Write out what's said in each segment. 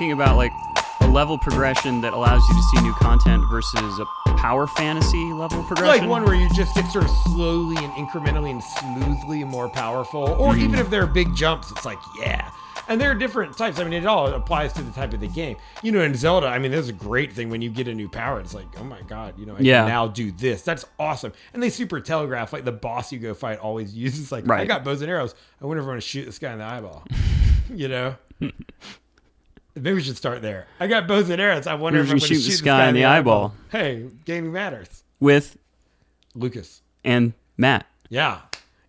talking about like a level progression that allows you to see new content versus a power fantasy level progression? like one where you just get sort of slowly and incrementally and smoothly more powerful, or Mm-hmm. even if there are big jumps, it's like yeah. And there are different types. I mean, it all applies to the type of the game. You know, in Zelda, I mean, there's a great thing when you get a new power. It's like, oh my god, you know, I Yeah. can now do this. That's awesome. And they super telegraph. Like the boss you go fight always uses like, I got bows and arrows. I wonder if I'm to shoot this guy in the eyeball. you know. Maybe we should start there. I got bows and arrows. I wonder Maybe if I'm we going to shoot shoot this guy in the eyeball. Hey, gaming matters. with Lucas. and Matt. Yeah.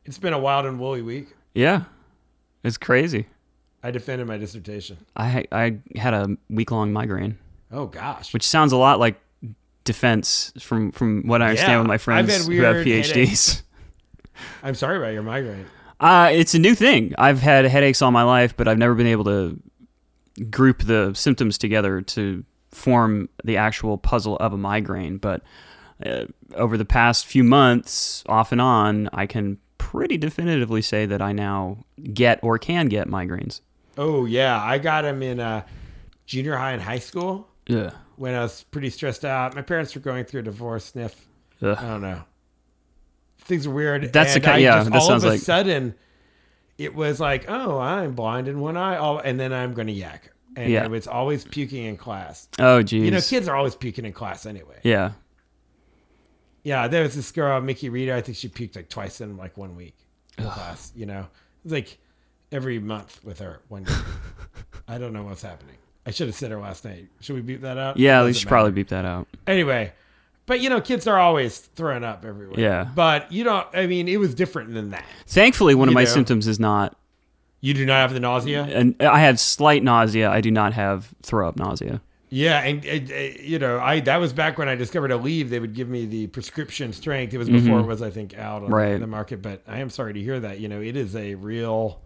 It's been a wild and woolly week. Yeah, it's crazy. I defended my dissertation. I I had a week long migraine, Oh gosh. which sounds a lot like defense from from what I understand Yeah, with my friends who have PhDs. headaches. I'm sorry about your migraine. Uh, it's a new thing. I've had headaches all my life, but I've never been able to group the symptoms together to form the actual puzzle of a migraine. But uh, over the past few months, off and on, I can pretty definitively say that I now get or can get migraines. Oh yeah, I got them in uh, junior high and high school Yeah. when I was pretty stressed out. My parents were going through a divorce. Sniff. I don't know. Things are weird. That's the and ki- I yeah, Just, that all sounds of a like- sudden, it was like, oh, I'm blind in one eye, and then I'm going to yak, and Yeah. it was always puking in class. Oh, geez. You know, kids are always puking in class anyway. yeah. Yeah, there was this girl, Mickey Reeder. I think she puked like twice in like one week in class. You know, like every month with her one day. I don't know what's happening. I should have said her last night. Should we beep that out? Yeah, we should matter. probably beep that out. Anyway, but you know, kids are always throwing up everywhere. Yeah. But you don't. I mean, it was different than that. Thankfully, one of You my know. symptoms is not, You do not have the nausea. and I have slight nausea. I do not have throw up nausea. Yeah, and uh, uh, you know, I that was back when I discovered Aleve. They would give me the prescription strength. It was before it was, I think, out on Mm-hmm. Right. the market. But I am sorry to hear that. You know, it is a real,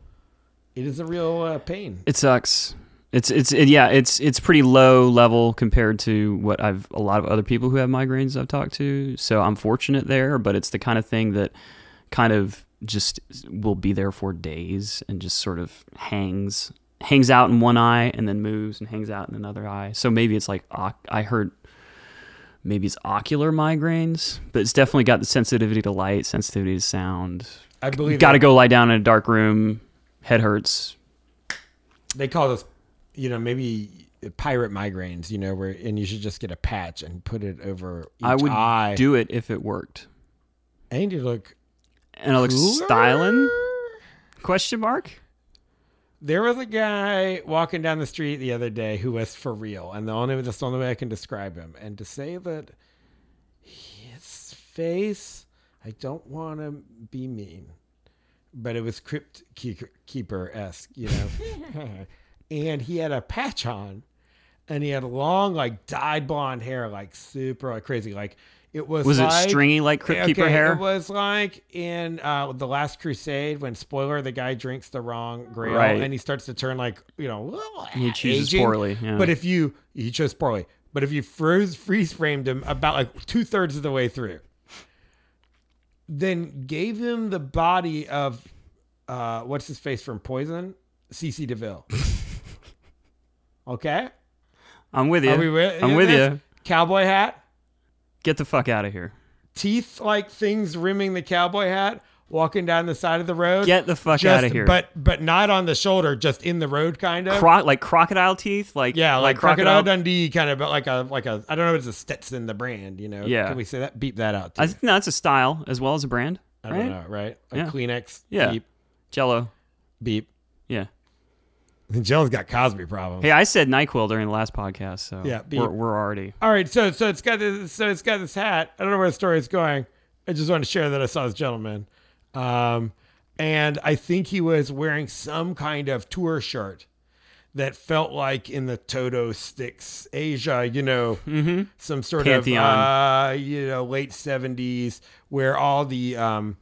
it is a real uh, pain. It sucks. It's it's it, yeah. It's it's pretty low level compared to what I've a lot of other people who have migraines I've talked to. So I'm fortunate there, but it's the kind of thing that kind of just will be there for days and just sort of hangs hangs out in one eye and then moves and hangs out in another eye. So maybe it's like I heard maybe it's ocular migraines, but it's definitely got the sensitivity to light, sensitivity to sound. I believe Got to go lie down in a dark room. Head hurts. They call this, you know, maybe pirate migraines. You know, where and you should just get a patch and put it over each I would eye. do it if it worked. and you look And it looks cooler. styling? Question mark? There was a guy walking down the street the other day who was for real, and the only that's the only way I can describe him. And to say that his face, I don't want to be mean, but it was crypt keeper esque, you know. and he had a patch on, and he had long, like dyed blonde hair, like super like crazy, like. It was Was it stringy like Crypt Keeper okay, hair? It was like in uh, the Last Crusade when spoiler the guy drinks the wrong grail Right. and he starts to turn like you know He chooses aging. poorly, yeah. But if you he chose poorly, but if you froze freeze framed him about like two thirds of the way through, then gave him the body of uh, what's his face from Poison, CC DeVille. okay, I'm with you. Are we with- I'm with this? you. Cowboy hat. Get the fuck out of here. teeth like things rimming the cowboy hat, walking down the side of the road. Get the fuck just, outta here. But but not on the shoulder, just in the road, kind of. Cro- like crocodile teeth? Like yeah, like, crocodile, Dundee, kind of, but like a like a. I don't know if it's a Stetson, the brand. You know. Yeah. Can we say that? Beep that out. Too. I think that's a style as well as a brand. I right? don't know. Right. A Yeah. Kleenex. Yeah. Beep. Jello. Beep. Yeah. Joe's got Cosby problems. Hey, I said NyQuil during the last podcast, so Yeah, beep. we're, we're already. All right, so so it's got this so it's got this hat. I don't know where the story is going. I just wanted to share that I saw this gentleman, um, and I think he was wearing some kind of tour shirt that felt like in the Toto Styx Asia, you know, some sort Pantheon. of uh, you know late seventies where all the um,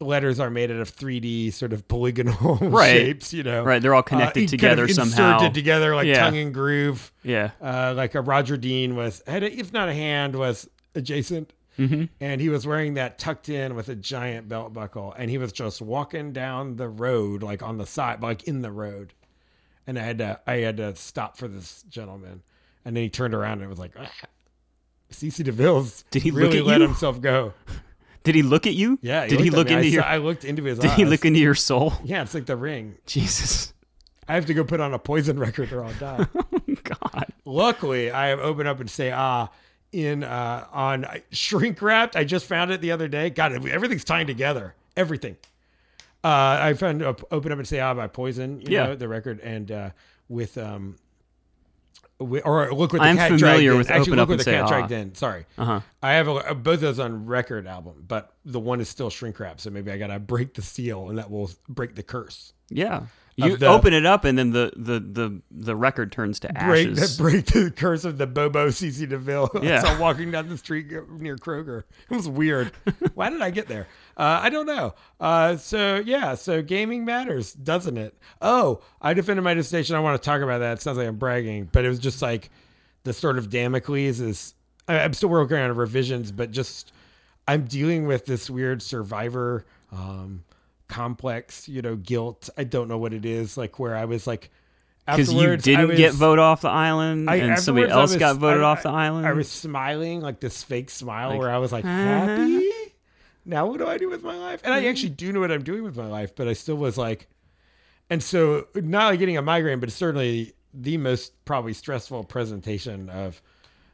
letters are made out of 3D sort of polygonal Right. shapes, you know, Right, they're all connected kind of together inserted together like Yeah. tongue and groove Yeah. uh, like a Roger Dean was had a, if not a hand was adjacent, Mm-hmm. and he was wearing that tucked in with a giant belt buckle, and he was just walking down the road like on the side, like in the road, and I had to I had to stop for this gentleman, and then he turned around and was like, ah, CC DeVille's Did he really let you? himself go? Did he look at you? Yeah, Did he look into I, your? I looked into his Did eyes. he look into your soul? Yeah, it's like the ring. Jesus. I have to go put on a poison record or I'll die. God. Luckily, I have opened up and say ah in uh, on shrink wrapped. I just found it the other day. God, everything's tying together. Everything. Uh, I found uh, open up and say ah by Poison. You Yeah. know, the record and uh, with um. Or look what the I'm cat familiar dragged with in. Actually, Open look Up what the cat Ah. dragged in. Sorry, Uh huh. I have a, both of those on record album, but the one is still shrink wrap, so maybe I gotta break the seal, and that will break the curse. Yeah. You the- open it up and then the, the, the, the record turns to ashes. break the curse of the Bobo CC DeVille. Yeah. I saw walking down the street near Kroger. It was weird. Why did I get there? Uh, I don't know. Uh, so yeah, so gaming matters, doesn't it? Oh, I defended my dissertation. I want to talk about that. It sounds like I'm bragging, but it was just like the sort of Damocles is. I, I'm still working on revisions, but just I'm dealing with this weird survivor um, complex, you know, guilt. I don't know what it is. Like where I was like. Because you didn't was- get voted off the island I- and somebody else was- got voted I- off the I- island. I was smiling like this fake smile Like, where I was like, uh-huh. happy. Now what do I do with my life? And I actually do know what I'm doing with my life, but I still was like, and so not like getting a migraine, but certainly the most probably stressful presentation of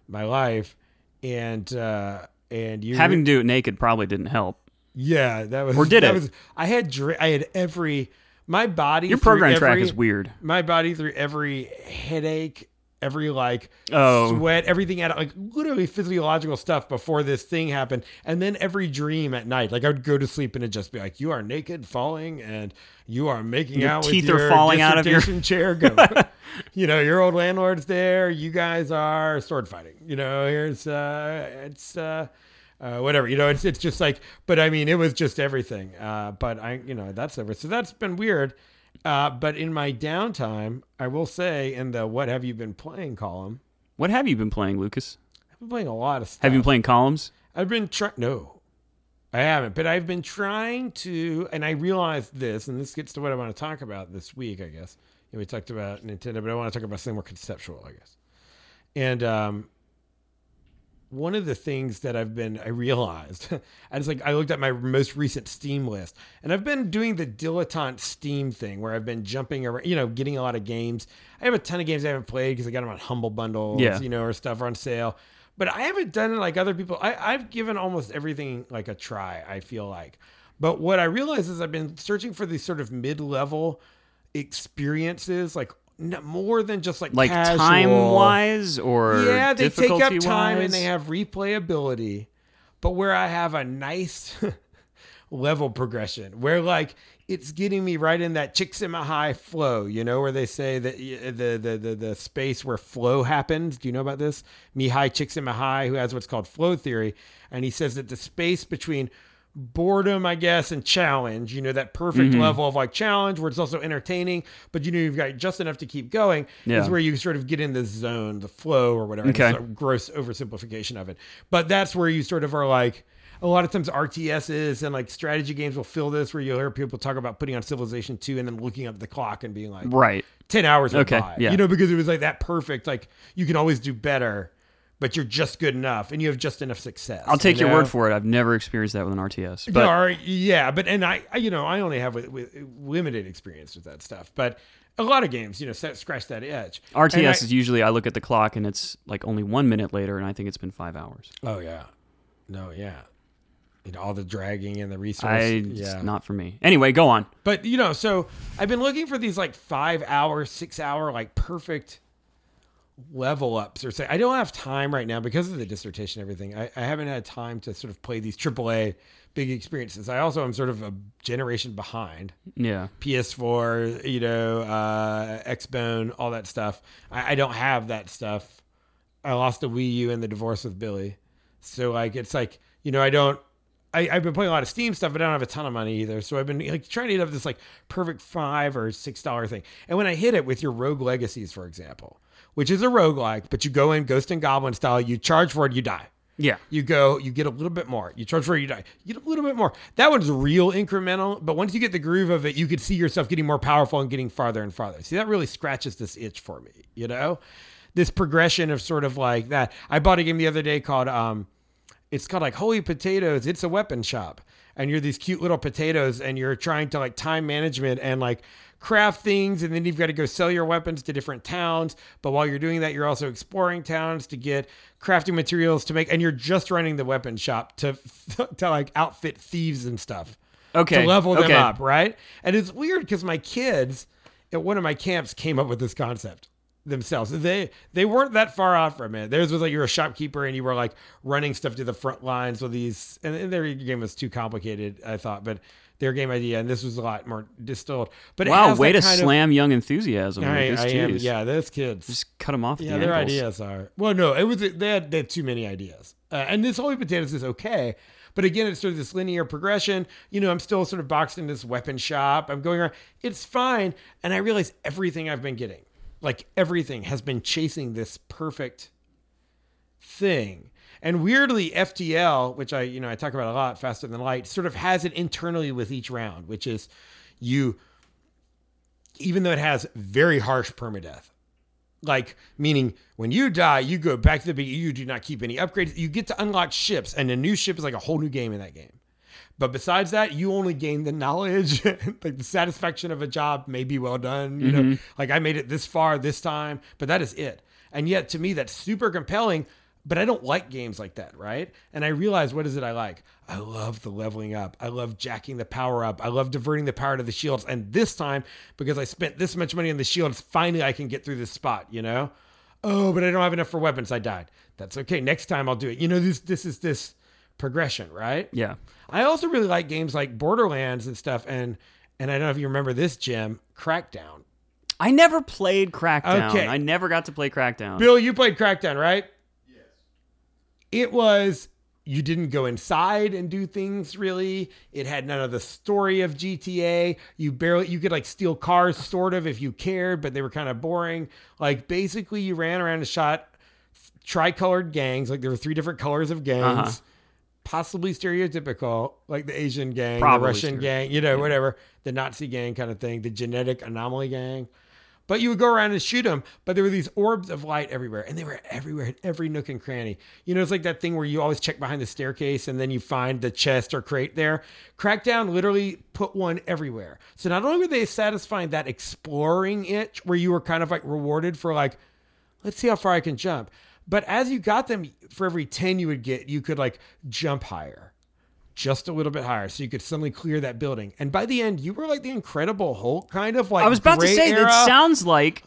my life. And uh and you Having to do it naked probably didn't help. Yeah, that was Or did it? Was, I had I had every my body. Your program track every- is weird. my body through every headache, every like Oh. sweat, everything out like literally physiological stuff before this thing happened, and then every dream at night. Like I would go to sleep and it'd just be like, "You are naked, falling, and you are making Your out teeth with are your falling out of your- chair." Go, you know, your old landlord's there. You guys are sword fighting. You know, here's uh, it's. uh uh, whatever you know it's it's just like but i mean it was just everything uh but i you know that's over so that's been weird uh but in my downtime i will say in the what have you been playing column What have you been playing, Lucas? i've been playing a lot of stuff Have you been playing columns? i've been trying no i haven't but i've been trying to and i realized this and this gets to what i want to talk about this week i guess You know, we talked about nintendo but i want to talk about something more conceptual i guess and um one of the things that I've been I realized I was like I looked at my most recent Steam list and I've been doing the dilettante Steam thing where I've been jumping around you know getting a lot of games. I have a ton of games I haven't played because I got them on humble bundles Yeah. you know or stuff are on sale. But I haven't done it like other people. I, I've given almost everything like a try I feel like. But what I realize is I've been searching for these sort of mid-level experiences like more than just like Like casual- time wise or yeah, they take up time and they have replayability, but where I have a nice level progression, where like it's getting me right in that Csikszentmihalyi flow, you know, where they say that uh, the the the, the space where flow happens. Do you know about this? Mihai Csikszentmihalyi, who has what's called flow theory, and he says that the space between boredom, I guess, and challenge, you know, that perfect Mm-hmm. level of like challenge where it's also entertaining, but you know, you've got just enough to keep going Yeah. is where you sort of get in the zone, the flow or whatever. Okay. It's a gross oversimplification of it. But that's where you sort of are like, a lot of times RTSs and like strategy games will fill this where you'll hear people talk about putting on Civilization 2 and then looking up the clock and being like, Right. 10 hours Okay, by. yeah. You know, because it was like that perfect, like you can always do better, but you're just good enough and you have just enough success. I'll take you your word for it. I've never experienced that with an RTS. But, yeah, but and I, I, you know, I only have with, with limited experience with that stuff, but a lot of games, you know, set, scratch that edge. RTS I- is usually I look at the clock and it's like only one minute later, and I think it's been five hours. Oh yeah, no, yeah, know, all the dragging and the resource. I yeah, not for me. Anyway, go on. but you know, so I've been looking for these like five hour, six hour, like perfect level ups or say I don't have time right now because of the dissertation and everything. I, I haven't had time to sort of play these AAA big experiences. I also am sort of a generation behind. Yeah. PS4, you know, uh, Xbone, all that stuff. I, I don't have that stuff. I lost a Wii U in the divorce with Billy, so like it's like you know I don't. I, I've been playing a lot of Steam stuff, but I don't have a ton of money either. So I've been like trying to hit up this like perfect five or six dollar thing. And when I hit it with your Rogue Legacies, for example, which is a roguelike, but you go in Ghost and Goblin style, you charge for it, you die. Yeah. You go, you get a little bit more. You charge for it, you die. You get a little bit more. That one's real incremental, but once you get the groove of it, you could see yourself getting more powerful and getting farther and farther. See, that really scratches this itch for me, you know? This progression of sort of like that. I bought a game the other day called um it's called like Holy Potatoes. It's a weapon shop. And you're these cute little potatoes and you're trying to like time management and like craft things and then you've got to go sell your weapons to different towns but while you're doing that you're also exploring towns to get crafting materials to make and you're just running the weapon shop to to like outfit thieves and stuff Okay. to level them okay. up right and it's weird because my kids at one of my camps came up with this concept themselves they they weren't that far off from it theirs was like you're a shopkeeper and you were like running stuff to the front lines with these and, and their game was too complicated i thought but their game idea and this was a lot more distilled but Wow, way to kind of- slam young enthusiasm. I, I am. Yeah, those kids. Just cut them off. yeah, the their ankles. ideas are. Well, no, it was they had they had too many ideas, uh, and this holy potatoes is okay. But again, it's sort of this linear progression. You know, I'm still sort of boxed in this weapon shop. I'm going around. It's fine, and I realize everything I've been getting, like everything, has been chasing this perfect thing. And weirdly, FTL, which I you know I talk about a lot, faster than light, sort of has it internally with each round, which is you, even though it has very harsh permadeath, like meaning when you die, you go back to the beginning. You do not keep any upgrades. You get to unlock ships, and a new ship is like a whole new game in that game. But besides that, you only gain the knowledge, like the satisfaction of a job may be well done. You know, mm-hmm. like I made it this far this time, but that is it. And yet, to me, that's super compelling. But I don't like games like that, right? And I realize what is it I like? I love the leveling up. I love jacking the power up. I love diverting the power to the shields. And this time, because I spent this much money on the shields, finally I can get through this spot, you know? Oh, but I don't have enough for weapons. I died. That's okay. Next time I'll do it. You know, this this is this progression, right? Yeah. I also really like games like Borderlands and stuff. And and I don't know if you remember this, Jim, Crackdown. I never played Crackdown. Okay. I never got to play Crackdown. Bill, you played Crackdown, right? It was you didn't go inside and do things really. It had none of the story of GTA. You barely you could like steal cars sort of if you cared, but they were kind of boring. Like basically you ran around and shot tricolored gangs, like there were three different colors of gangs. Uh-huh. Possibly stereotypical, like the Asian gang, Probably the Russian gang, you know, whatever, the Nazi gang kind of thing, the genetic anomaly gang. But you would go around and shoot them, but there were these orbs of light everywhere, and they were everywhere in every nook and cranny. You know, it's like that thing where you always check behind the staircase and then you find the chest or crate there. Crackdown literally put one everywhere. So not only were they satisfying that exploring itch where you were kind of like rewarded for like, let's see how far I can jump. But as you got them, for every 10 you would get, you could like jump higher just a little bit higher so you could suddenly clear that building. And by the end, you were like the Incredible Hulk, kind of like I was about to say era that sounds like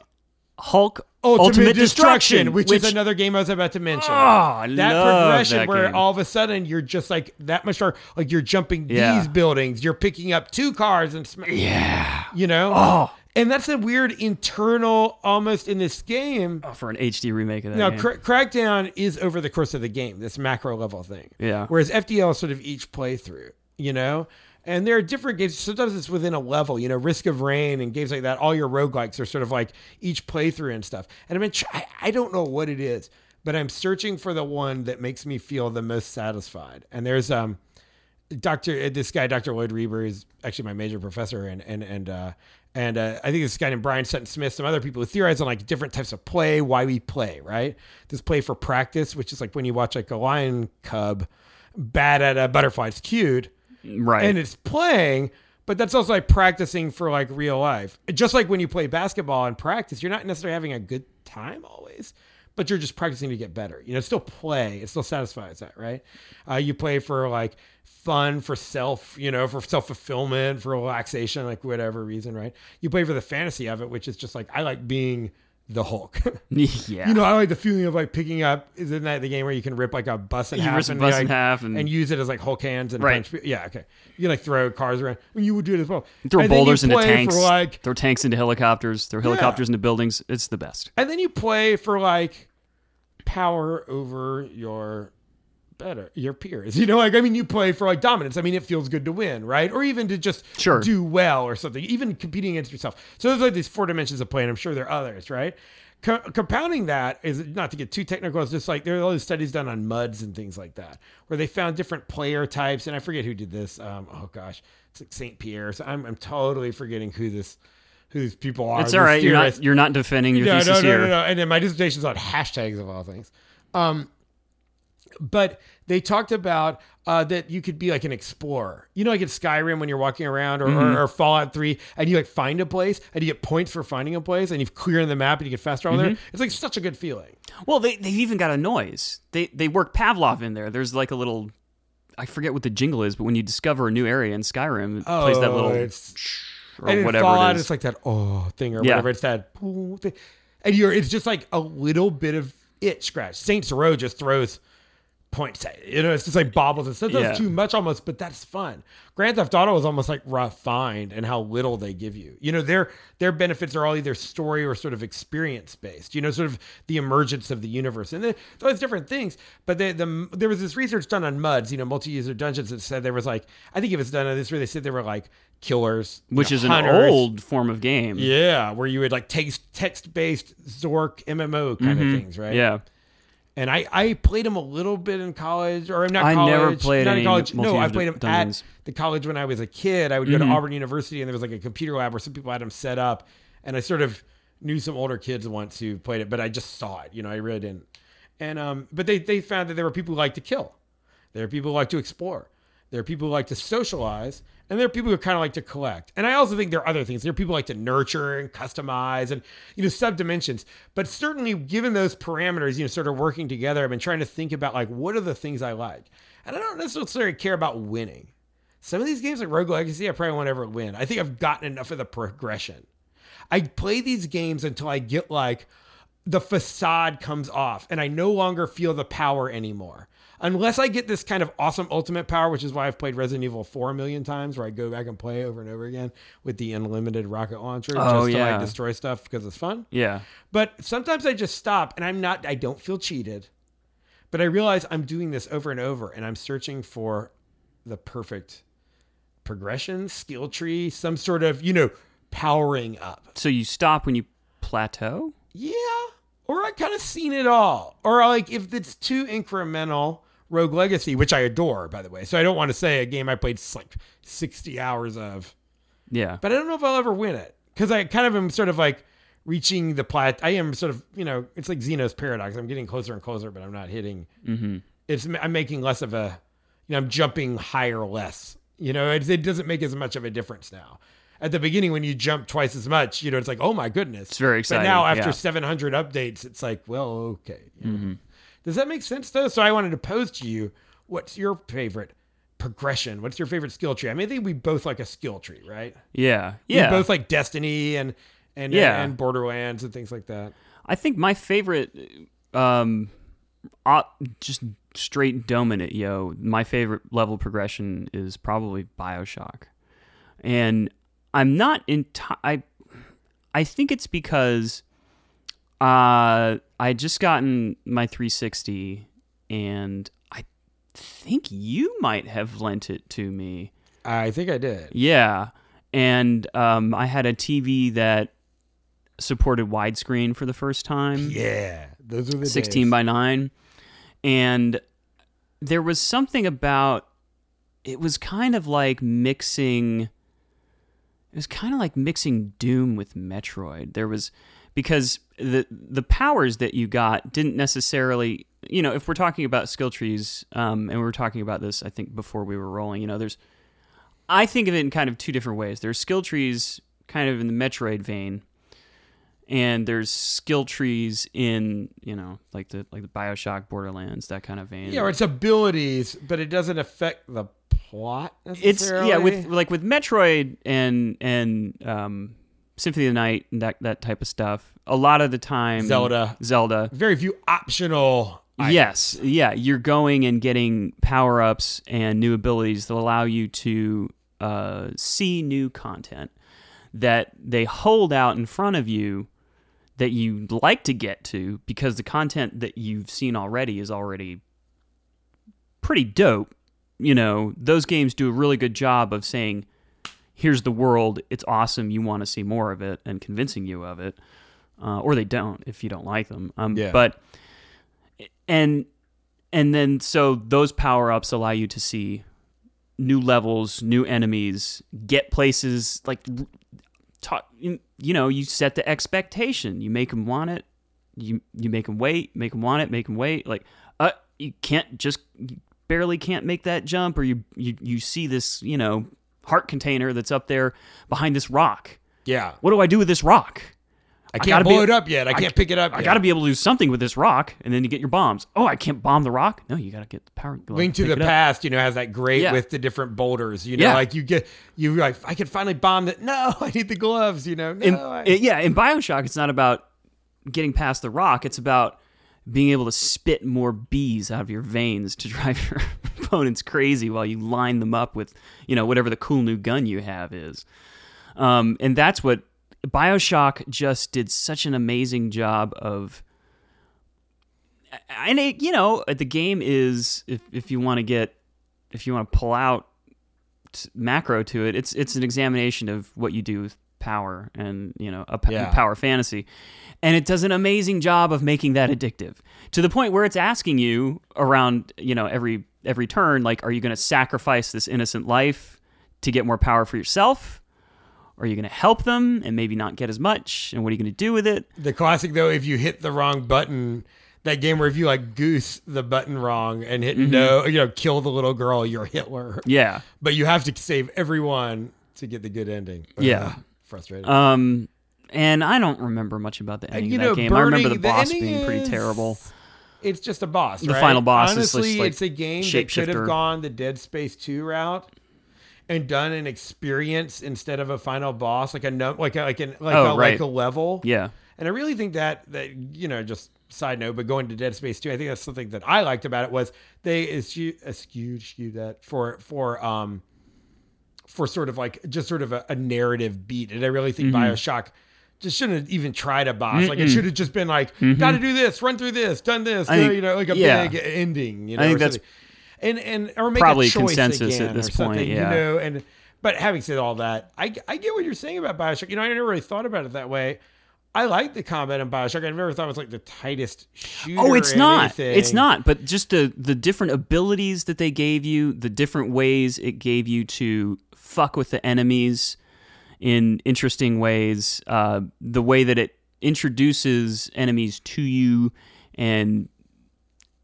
Hulk Ultimate, Ultimate, Destruction, which, is another game I was about to mention. Oh, I that progression that where all of a sudden you're just like that much stronger. Like you're jumping Yeah. these buildings, you're picking up two cars and sm- Yeah. you know. Oh. And that's a weird internal, almost in this game. Oh, for an HD remake of that Now, Crackdown is over the course of the game, this macro level thing. Yeah. Whereas FTL is sort of each playthrough, you know? And there are different games. Sometimes it's within a level, you know, Risk of Rain and games like that. All your roguelikes are sort of like each playthrough and stuff. And I mean, I, I don't know what it is, but I'm searching for the one that makes me feel the most satisfied. And there's, um, Dr. This guy, Dr. Lloyd Reber, is actually my major professor, and and and uh, and uh, I think this guy named Brian Sutton Smith, some other people who theorize on like different types of play, why we play, right? This play for practice, which is like when you watch like a lion cub bat at a butterfly, it's cute, right. and it's playing, but that's also like practicing for like real life. Just like when you play basketball and practice, you're not necessarily having a good time always, but you're just practicing to get better. You know, still play. It still satisfies that, right? Uh, you play for like fun, for self, you know, for self fulfillment, for relaxation, like whatever reason, right? You play for the fantasy of it, which is just like I like being the Hulk. yeah. You know, I like the feeling of like picking up. Isn't that the game where you can rip like a bus in You half and, bus in half and- use it as like Hulk hands and Right. punch? Yeah, okay. You can like throw cars around. Well, you would do it as well. throw And you boulders into tanks. Like, throw tanks into helicopters. Throw helicopters into buildings. It's the best. and then you play for like power over your better your peers. You know, like I mean, you play for like dominance. I mean, it feels good to win, right? Or even to just Sure. do well or something. Even competing against yourself. So there's like these four dimensions of play, and I'm sure there are others, right? Co- compounding that is not to get too technical. It's just like there are all these studies done on muds and things like that, where they found different player types. And I forget who did this. Um, oh gosh, it's like Saint Pierre. So I'm I'm totally forgetting who this who these people are. It's all right. You're not you're not defending your No, thesis no, no, here. no, no. And then my dissertation's on hashtags of all things. Um, but they talked about uh, that you could be like an explorer. You know, like in Skyrim when you're walking around, or, Mm-hmm. or, or Fallout Three, and you like find a place, and you get points for finding a place, and you've cleared the map, and you get faster Mm-hmm. there. It's like such a good feeling. Well, they they've even got a noise. They they work Pavlov in there. There's like a little. I forget what the jingle is, but when you discover a new area in Skyrim, it plays that little Oh, it's or and whatever Fallout, it is. it's like that oh thing or Yeah. whatever. It's that thing. and you're it's just like a little bit of itch scratch. Saints Row just throws points at you. Know, it's just like bobbles. It's sometimes Yeah. too much almost, but that's fun. Grand Theft Auto is almost like refined and how little they give you. You know, their their benefits are all either story or sort of experience based. You know, sort of the emergence of the universe and there's always different things. But the, the there was this research done on MUDs, you know, multi-user dungeons that said there was like I think it was done on this where they said there were like killers, which know, is an old form of game. Yeah, where you would like text text based Zork MMO kind of things, right? Mm-hmm. Yeah. And I I played them a little bit in college, or not I college. never played not in college. No, I played them dungeons. Mm-hmm. at the college when I was a kid. I would go to Auburn University, and there was like a computer lab where some people had them set up, and I sort of knew some older kids once who played it, but I just saw it. You know, I really didn't. And um, but they they found that there were people who like to kill. There are people who like to explore. There are people who like to socialize, and there are people who kind of like to collect. And I also think there are other things. There are people like to nurture and customize and you know sub dimensions. But certainly, given those parameters, you know, sort of working together, I've been trying to think about like what are the things I like, and I don't necessarily care about winning. Some of these games like Rogue Legacy, I probably won't ever win. I think I've gotten enough of the progression. I play these games until I get like the facade comes off and I no longer feel the power anymore. Unless I get this kind of awesome ultimate power, which is why I've played Resident Evil 4 a million times, where I go back and play over and over again with the unlimited rocket launcher Oh, just to like destroy stuff because it's fun. Yeah. But sometimes I just stop and I'm not, I don't feel cheated, but I realize I'm doing this over and over and I'm searching for the perfect progression, skill tree, some sort of, you know, powering up. So you stop when you plateau? Yeah. Or I kind of seen it all. Or like if it's too incremental, Rogue Legacy, which I adore, by the way. So I don't want to say a game I played like 60 hours of, Yeah. but I don't know if I'll ever win it. Because I kind of am sort of like reaching the plat. I am sort of, you know, it's like Zeno's paradox. I'm getting closer and closer, but I'm not hitting. Mm-hmm. It's I'm making less of a, you know, I'm jumping higher less. You know, it, it doesn't make as much of a difference now. At the beginning, when you jump twice as much, you know, it's like, oh my goodness. It's very exciting. But now, after yeah. 700 updates, it's like, well, okay. Mm-hmm. Does that make sense, though? So I wanted to pose to you, what's your favorite progression? What's your favorite skill tree? I mean, I think we both like a skill tree, right? Yeah. We Yeah. both like Destiny and and Yeah. and Borderlands and things like that. I think my favorite, um, uh, just straight dominant, yo. My favorite level progression is probably Bioshock, and I'm not in. enti- I, I think it's because, uh, I just gotten my 360, and I think you might have lent it to me. I think I did. Yeah. And um, I had a TV that supported widescreen for the first time. Yeah, those are the 16 days. by 9 and there was something about it was kind of like mixing it was kind of like mixing doom with metroid there was because the the powers that you got didn't necessarily you know if we're talking about skill trees um, and we were talking about this i think before we were rolling you know there's i think of it in kind of two different ways there's skill trees kind of in the metroid vein and there's skill trees in you know like the like the bioshock borderlands that kind of vein Yeah, or it's abilities, but it doesn't affect the plot. it's yeah with like with metroid and and um symphony of the night and that that type of stuff a lot of the time Zelda. zelda very few optional. items. yes yeah you're going and getting power-ups and new abilities that allow you to uh, see new content that they hold out in front of you that you'd like to get to because the content that you've seen already is already pretty dope. You know, those games do a really good job of saying, "Here's the world. It's awesome. You want to see more of it," and convincing you of it, uh, or they don't if you don't like them. Um, Yeah. But and and then so those power ups allow you to see new levels, new enemies, get places like ta- you you know you set the expectation you make them want it you you make them wait make them want it make them wait like uh you can't just you barely can't make that jump or you you, you see this you know heart container that's up there behind this rock Yeah. what do i do with this rock I can't be- blow it up yet. I can't pick it up i gotta be able to do something with this rock and then you get your bombs oh i can't bomb the rock no you gotta get the power glove, Link to the it up. Past, you know, has that great Yeah. with the different boulders. You know, Yeah. like you get you like I can finally bomb that. No, I need the gloves. You know, no, in, I, yeah, in Bioshock, it's not about getting past the rock. It's about being able to spit more bees out of your veins to drive your opponents crazy while you line them up with, you know, whatever the cool new gun you have is. Um, and that's what Bioshock just did such an amazing job of. And it, you know, the game is if if you want to get if you want to pull out macro to it, it's it's an examination of what you do with power and you know a p- Yeah. power fantasy, and it does an amazing job of making that addictive to the point where it's asking you around you know every every turn like, are you going to sacrifice this innocent life to get more power for yourself? Or are you going to help them and maybe not get as much? And what are you going to do with it? the classic though, if you hit the wrong button, that game where if you like goose the button wrong and hit Mm-hmm. no, you know, kill the little girl, you're Hitler. Yeah. But you have to save everyone to get the good ending. Yeah. Ugh, frustrating. Um, and I don't remember much about the ending you of know, that game. I remember the burning- the boss ending being pretty is- terrible. it's just a boss. The right? final boss is Honestly, like, it's a game that could have gone the Dead Space Two route and done an experience instead of a final boss, like a no, like a, like an like Oh, a right. like a level. Yeah. And I really think that that you know, just side note, but going to Dead Space Two, I think that's something that I liked about it was they eschew eschewed, eschewed that for for um for sort of like just sort of a, a narrative beat, and I really think Mm-hmm. Bioshock. Just shouldn't have even tried a boss. Like it should have just been like, got to do this, run through this, done this. Mm-hmm. Think- you know, like a yeah. big ending. You know, I think that's something. and and or make probably a choice consensus again at this point, You yeah. know, and but having said all that, I I get what you're saying about Bioshock. You know, I never really thought about it that way. I like the combat in Bioshock. I never thought it was like the tightest shooter. Oh, it's not. anything. It's not. But just the the different abilities that they gave you, the different ways it gave you to fuck with the enemies in interesting ways, uh, the way that it introduces enemies to you and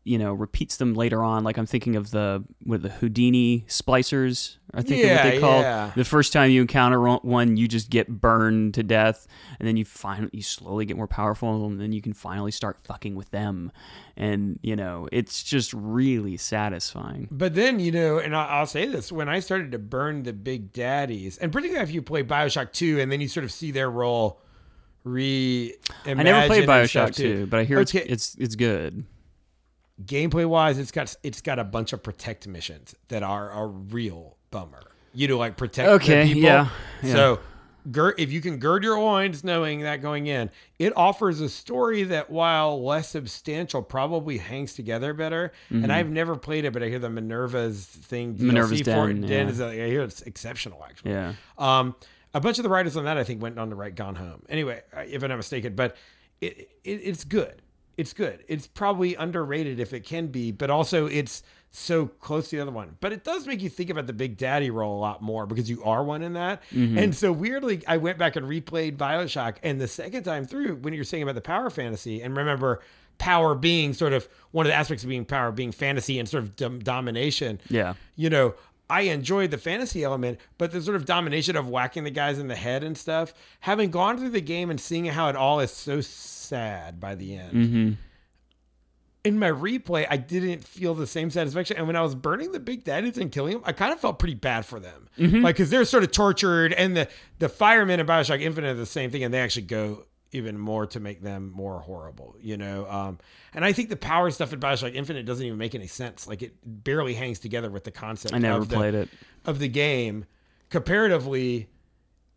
you know repeats them later on. Like I'm thinking of the with the Houdini splicers. I think of what they call yeah. the first time you encounter one, you just get burned to death, and then you finally you slowly get more powerful, and then you can finally start fucking with them, and you know it's just really satisfying. But then you know, and I'll, say this: when I started to burn the big daddies, and particularly if you play Bioshock Two, and then you sort of see their role re. I never played Bioshock 2, but I hear Okay. it's it's it's good. Gameplay wise, it's got it's got a bunch of protect missions that are a real bummer. You know, like protect Okay, people. yeah, yeah. So, gir- if you can gird your loins, knowing that going in, it offers a story that, while less substantial, probably hangs together better. And I've never played it, but I hear the Minerva's thing. DLC Mm-hmm. Minerva's for Den, it, Den yeah. is, uh, I hear it's exceptional, actually. Yeah. Um, a bunch of the writers on that I think went on to write Gone Home. Anyway, uh, if I'm not mistaken, but it, it it's good. It's good. It's probably underrated if it can be, but also it's so close to the other one. But it does make you think about the Big Daddy role a lot more because you are one in that. Mm-hmm. And so weirdly, I went back and replayed Bioshock, and the second time through, when you're saying about the power fantasy, and remember power being sort of one of the aspects of being power being fantasy and sort of dom- domination Yeah. you know, I enjoyed the fantasy element, but the sort of domination of whacking the guys in the head and stuff, having gone through the game and seeing how it all is so sad by the end. Mm-hmm. In my replay, I didn't feel the same satisfaction. And when I was burning the big daddies and killing them, I kind of felt pretty bad for them. Mm-hmm. Like, because they're sort of tortured, and the, the firemen in Bioshock Infinite are the same thing, and they actually go even more to make them more horrible, you know? Um, and I think the power stuff in Bioshock Infinite doesn't even make any sense. Like, it barely hangs together with the concept I never of the, it. of the game comparatively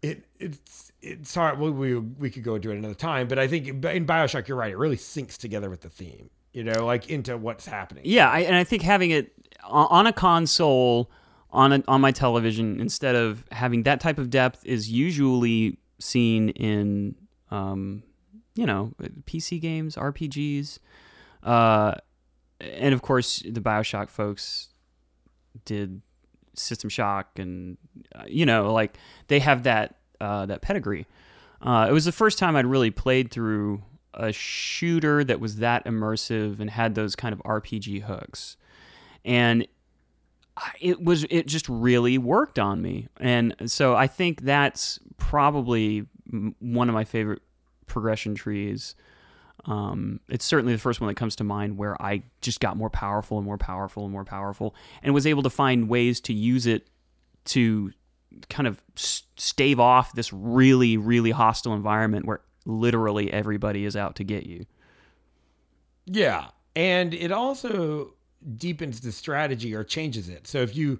it it's it's hard we, we we could go into it another time but i think in bioshock you're right it really syncs together with the theme you know, like into what's happening. Yeah, I, and I think having it on on a console on a, on my television instead of having that type of depth is usually seen in um, you know PC games, RPGs, uh, and of course the Bioshock folks did System Shock, and uh, you know like they have that uh, that pedigree. Uh, it was the first time I'd really played through a shooter that was that immersive and had those kind of RPG hooks, and it was it just really worked on me, and so I think that's probably one of my favorite progression trees. Um, it's certainly the first one that comes to mind where I just got more powerful and more powerful and more powerful, and was able to find ways to use it to kind of stave off this really, really hostile environment where literally everybody is out to get you. Yeah. And it also deepens the strategy or changes it. So if you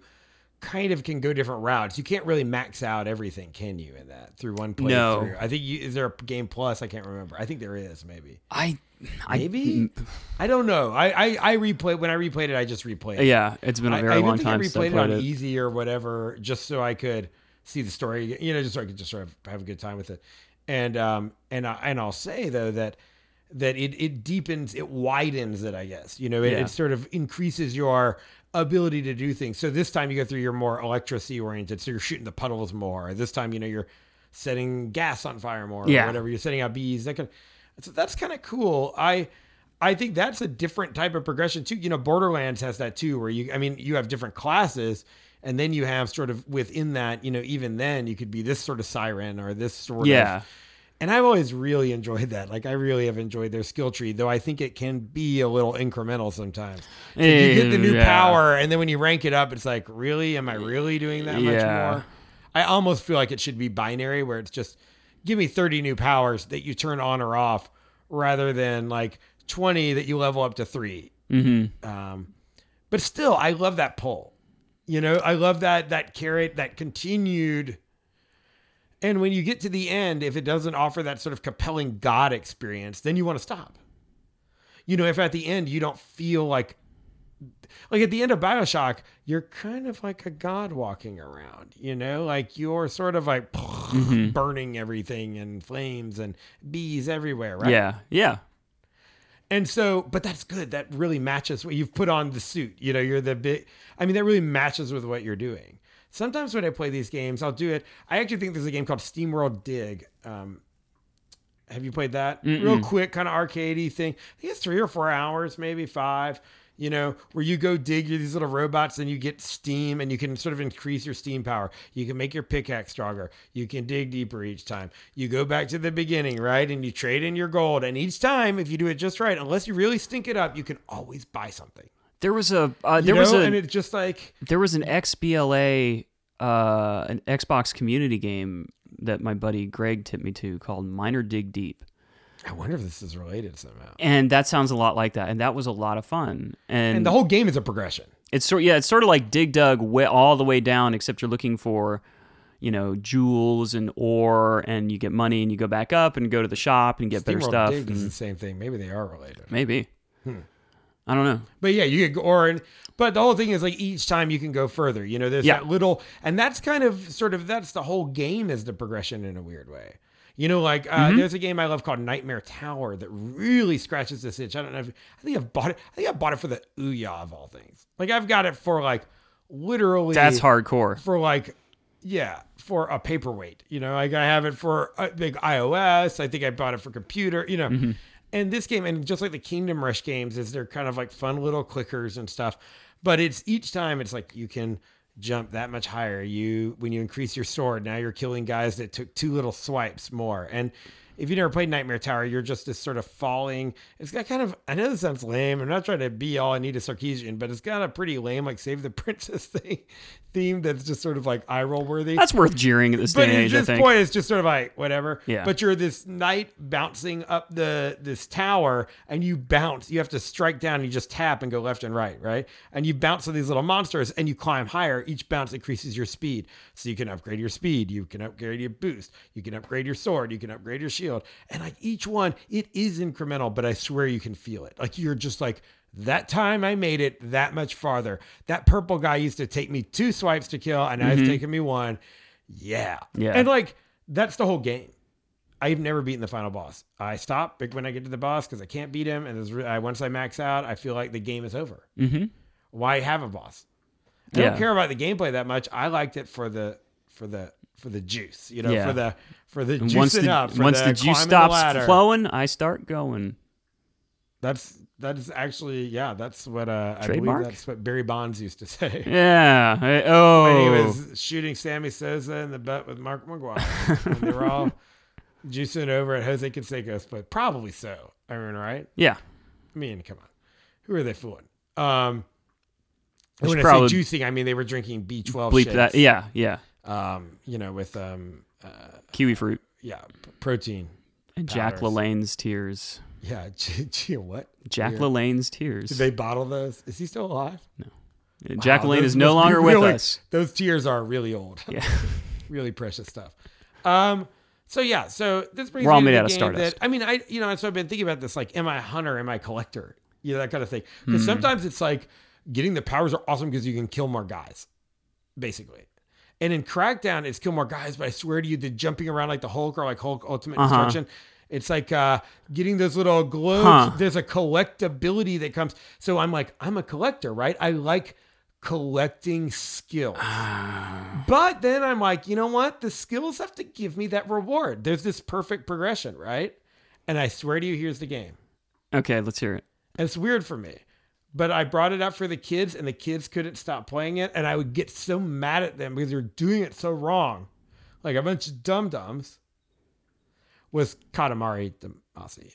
kind of can go different routes, you can't really max out everything, can you, in that through one playthrough? No. I think you, is there a game plus? I can't remember. I think there is, maybe. I, I Maybe? I don't know. I, I, I replayed when I replayed it, I just replayed it. yeah, it's been a very I even long think I time I replayed it on it. easy or whatever, just so I could see the story. You know, just so I could just sort of have a good time with it. And um and I, and I'll say though that that it it deepens, it widens it. I guess you know it, Yeah. it sort of increases your ability to do things. So this time you go through, you're more electricity oriented. So you're shooting the puddles more. This time you know you're setting gas on fire more. Yeah. or whatever. You're setting out bees. That kind. So that's kind of cool. I. I think that's a different type of progression too. You know, Borderlands has that too, where you, I mean, you have different classes, and then you have sort of within that, you know, even then you could be this sort of siren or this sort Yeah. of. And I've always really enjoyed that. Like, I really have enjoyed their skill tree, though I think it can be a little incremental sometimes. You get the new Yeah. power, and then when you rank it up, it's like, really? Am I really doing that much more? I almost feel like it should be binary, where it's just give me 30 new powers that you turn on or off, rather than like 20 that you level up to 3 Mm-hmm. um, but still, I love that pull. You know, I love that that carrot, that continued. And when you get to the end, if it doesn't offer that sort of compelling God experience, then you want to stop. You know, if at the end you don't feel like, like at the end of Bioshock, you're kind of like a God walking around. You know, like you're sort of like mm-hmm. burning everything in flames and bees everywhere, right? Yeah, yeah, And so, but that's good. That really matches what you've put on the suit. You know, you're the big, I mean, that really matches with what you're doing. Sometimes when I play these games, I'll do it. I actually think there's a game called SteamWorld Dig. Um, have you played that? Real quick, kind of arcadey thing. I think it's three or four hours, maybe five. You know, where you go dig these little robots and you get steam and you can sort of increase your steam power. You can make your pickaxe stronger. You can dig deeper each time. You go back to the beginning, right? And you trade in your gold. And each time, if you do it just right, unless you really stink it up, you can always buy something. There was a uh, You there was a and it's just like, there was an XBLA, uh, an Xbox community game that my buddy Greg tipped me to called Miner Dig Deep, I wonder if this is related somehow. and that sounds a lot like that, and that was a lot of fun. And, And the whole game is a progression. it's sort yeah, it's sort of like Dig Dug way, all the way down, except you're looking for, you know, jewels and ore, and you get money, and you go back up and go to the shop and get better SteamWorld stuff. Dig is the same thing. Maybe they are related. maybe. I don't know. But yeah, you get or but the whole thing is like each time you can go further. You know, there's Yeah. that little and that's kind of sort of that's the whole game is the progression in a weird way. You know, like uh, Mm-hmm. there's a game I love called Nightmare Tower that really scratches this itch. I don't know. If, I think I've bought it. I think I bought it for the Ouya of all things. Like I've got it for like literally That's hardcore. for like yeah for a paperweight you know like i have it for a big ios i think i bought it for computer you know Mm-hmm. And this game and just like the kingdom rush games is they're kind of like fun little clickers and stuff. But it's each time it's like you can jump that much higher. You when you increase your sword now you're killing guys that took two little swipes more. And if you never played Nightmare Tower, you're just this sort of falling. It's got kind of, I know this sounds lame. I'm not trying to be all Anita Sarkeesian, but it's got a pretty lame, like Save the Princess thing theme that's just sort of like eye roll worthy. That's worth jeering at this day But and at age. I this point, it's just sort of like whatever. Yeah. But you're this knight bouncing up the this tower, and you bounce. You have to strike down. and You just tap and go left and right, right? And you bounce to these little monsters, and you climb higher. Each bounce increases your speed, so you can upgrade your speed. You can upgrade your boost. You can upgrade your sword. You can upgrade your shield. Shield. And like each one, it is incremental, but I swear you can feel it. Like you're just like, that time I made it that much farther. That purple guy used to take me two swipes to kill, and now it's taken me one. Yeah. Yeah. And like, that's the whole game. I've never beaten the final boss. I stop big when I get to the boss because I can't beat him. And I, once I max out, I feel like the game is over. Mm-hmm. Why have a boss? I Yeah. don't care about the gameplay that much. I liked it for the for the for the juice, you know, Yeah. for the for the juicing once the up. For once the, the juice climbing the stops flowing, I start going. That's that's actually yeah. That's what uh, I believe that's what Barry Bonds used to say. Yeah. I- oh. when he was shooting Sammy Sosa in the butt with Mark McGwire. they were all juicing over at Jose Canseco's, but probably so. I mean, right? yeah. I mean, come on. Who are they fooling? Um, when I probably say juicing, I mean they were drinking B12 Bleep shakes. that. Yeah. Yeah. Um, you know, with um, uh, Kiwi fruit yeah, protein. and Jack Powders. LaLanne's tears. Yeah, G- G- what? Jack Weird. LaLanne's tears. Did they bottle those? Is he still alive? No. Jack Wow, LaLanne those is no must be longer with really- us. Those tears are really old. Yeah. really precious stuff. Um, so yeah, so this brings We're all me to made the out of game stardust. That, I mean, I you know, so I've been thinking about this, like, am I a hunter? Am I a collector? You know, that kind of thing. Because Hmm. sometimes it's like getting the powers are awesome because you can kill more guys, basically. And in Crackdown, it's kill more guys, but I swear to you, the jumping around like the Hulk or like Hulk Ultimate Uh-huh. Destruction. It's like uh, getting those little globes. Huh. There's a collectability that comes. So I'm like, I'm a collector, right? I like collecting skills. But then I'm like, you know what? The skills have to give me that reward. There's this perfect progression, right? And I swear to you, here's the game. Okay, let's hear it. And it's weird for me. But I brought it up for the kids, and the kids couldn't stop playing it. And I would get so mad at them because they were doing it so wrong. Like a bunch of dum dums was Katamari Damacy,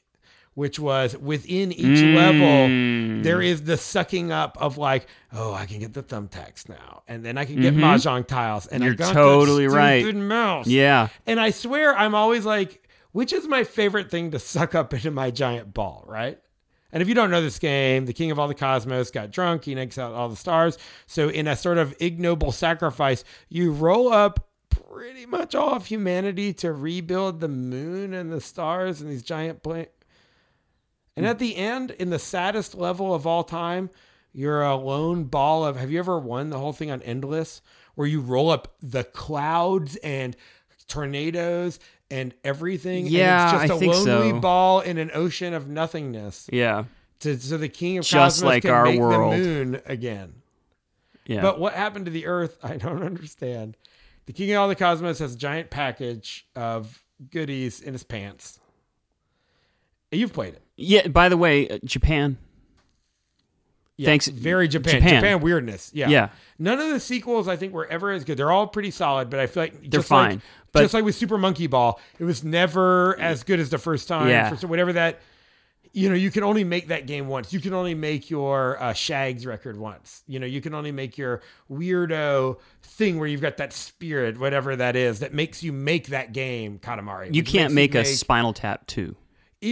which was within each level, Mm. there is the sucking up of like, oh, I can get the thumbtacks now, and then I can get Mhm. mahjong tiles, and You're got totally right. Mouse. Yeah. And I swear, I'm always like, which is my favorite thing to suck up into my giant ball, right? And if you don't know this game, the king of all the cosmos got drunk. He nakes out all the stars. So, in a sort of ignoble sacrifice, you roll up pretty much all of humanity to rebuild the moon and the stars and these giant planets. And at the end, in the saddest level of all time, you're a lone ball of. Have you ever won the whole thing on Endless, where you roll up the clouds and tornadoes and everything? Yeah, and it's just I a think lonely so. ball in an ocean of nothingness. Yeah. To, so the king of Just cosmos like can our make world. the moon again. Yeah. But what happened to the Earth? I don't understand. The king of all the cosmos has a giant package of goodies in his pants. You've played it. yeah. By the way, uh, Japan. Yeah, Thanks- Very Japan. Japan. Japan. weirdness. Yeah. Yeah. None of the sequels I think were ever as good. They're all pretty solid, but I feel like They're just like- fine, but- just like with Super Monkey Ball, it was never as good as the first time. Yeah. For whatever that, you know, you can only make that game once. You can only make your uh, Shaggs record once. You know, you can only make your weirdo thing where you've got that spirit, whatever that is, that makes you make that game, Katamari. You can't makes make a Spinal Tap 2.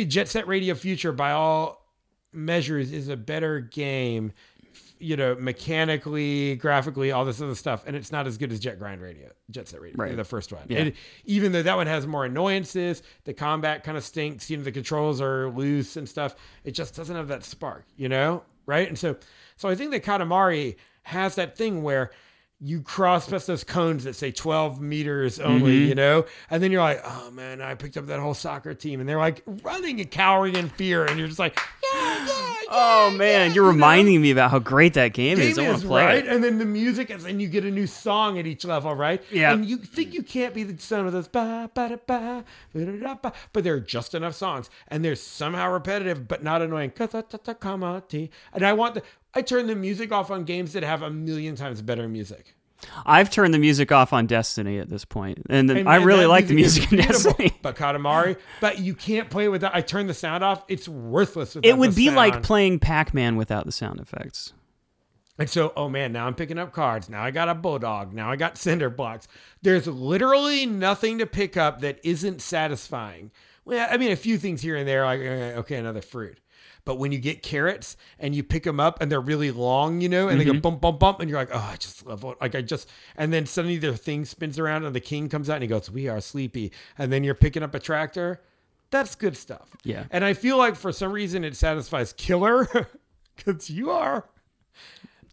Jet Set Radio Future, by all measures, is a better game. You know, mechanically, graphically, all this other stuff, and it's not as good as Jet Grind Radio, Jet Set Radio, Right. the first one. Yeah. And even though that one has more annoyances, the combat kind of stinks. You know, the controls are loose and stuff. It just doesn't have that spark. You know, right? And so, so I think that Katamari has that thing where you cross past those cones that say 12 meters only, Mm-hmm. you know? And then you're like, oh man, I picked up that whole soccer team. And they're like running and cowering in fear. And you're just like, yeah, yeah, yeah. Oh man, yeah, you're you know? reminding me about how great that game, is. I want to play right, it. and then the music, is, and you get a new song at each level, right? Yeah. and you think you can't be the son of those ba ba da ba ba da da ba, but there are just enough songs, and they're somehow repetitive but not annoying. And I want the, I turn the music off on games that have a million times better music. I've turned the music off on Destiny at this point, and, then And- I really that like the music in. Destiny. But Katamari, but you can't play without. I turn the sound off. It's worthless. Without It would the be like playing Pac-Man without the sound effects. And so, oh man, now I'm picking up cards. Now I got a bulldog. Now I got cinder blocks. There's literally nothing to pick up that isn't satisfying. Well, I mean, a few things here and there, like eh, okay, another fruit. But when you get carrots and you pick them up and they're really long, you know, and they go mm-hmm. bump, bump, bump, and you're like, oh, I just love it. Like I just, and then suddenly their thing spins around and the king comes out and he goes, we are sleepy. And then you're picking up a tractor. That's good stuff. Yeah. And I feel like for some reason it satisfies killer because you are.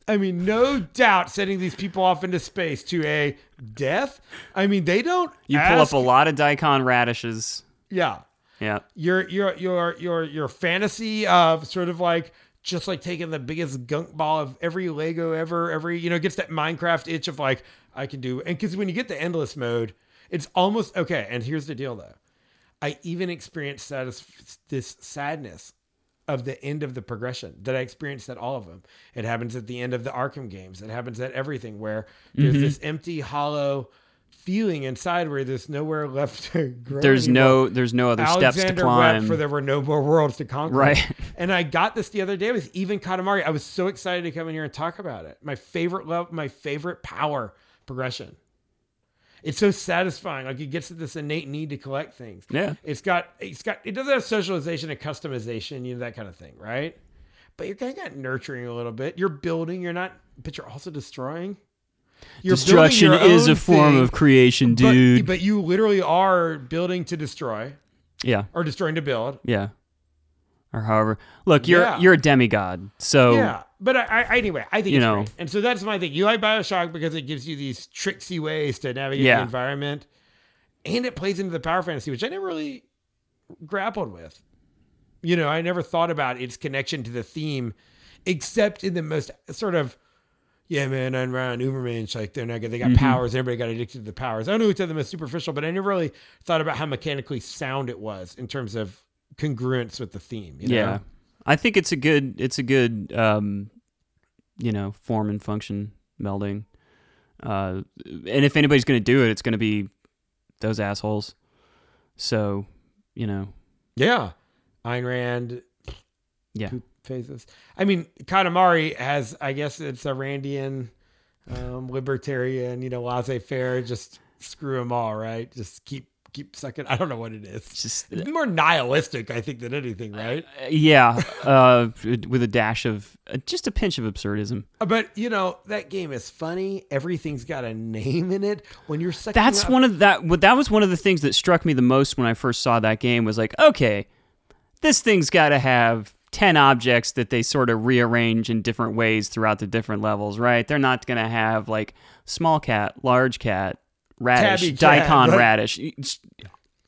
I mean, no doubt sending these people off into space to a death. I mean, they don't. You pull up a lot of daikon radishes. Yeah. Yeah. Your your your your your fantasy of sort of like just like taking the biggest gunk ball of every Lego ever, every you know gets that Minecraft itch of like I can do, and because when you get the endless mode, it's almost okay. And here's the deal though, I even experienced satis- this sadness of the end of the progression that I experienced at all of them. It happens at the end of the Arkham games. It happens at everything where there's mm-hmm. this empty, hollow feeling inside where there's nowhere left to grow. There's anymore. no there's no other steps to Alexander climb. wept for there were no more worlds to conquer. Right. And I got this the other day with even Katamari. I was so excited to come in here and talk about it. My favorite love, my favorite power progression. It's so satisfying. Like it gets to this innate need to collect things. Yeah. It's got it's got it doesn't have socialization and customization, you know, that kind of thing, right? But you're kind of got nurturing a little bit. You're building, you're not but you're also destroying. You're Destruction is a form thing, of creation, but- dude. but you literally are building to destroy yeah. or destroying to build. Yeah. Or however, look, you're Yeah. you're a demigod, so Yeah, but I, I anyway, I think You it's know. great. and so that's my thing. You like Bioshock because it gives you these tricksy ways to navigate Yeah. the environment, and it plays into the power fantasy, which I never really grappled with. You know, I never thought about its connection to the theme, except in the most sort of, yeah, man, I'm around Ubermensch, like they're not good. They got powers. Everybody got addicted to the powers. I know it's the most superficial, but I never really thought about how mechanically sound it was in terms of congruence with the theme. You know? yeah. I think it's a good it's a good um, you know form and function melding. Uh, and if anybody's going to do it, it's going to be those assholes. So, you know, Yeah. Ayn Rand yeah, faces. I mean, Katamari has, I guess it's a Randian, um, libertarian, you know, laissez faire, just screw them all, right? Just keep, keep sucking. I don't know what it is. just It's more nihilistic, I think, than anything, right? yeah, uh, with a dash of uh, just a pinch of absurdism. But, you know, that game is funny. Everything's got a name in it. When you're sucking That's up- one of that. That was one of the things that struck me the most when I first saw that game. Was like, okay, this thing's got to have ten objects that they sort of rearrange in different ways throughout the different levels, right? They're not gonna have like small cat, large cat, radish, Tabby cat, daikon radish.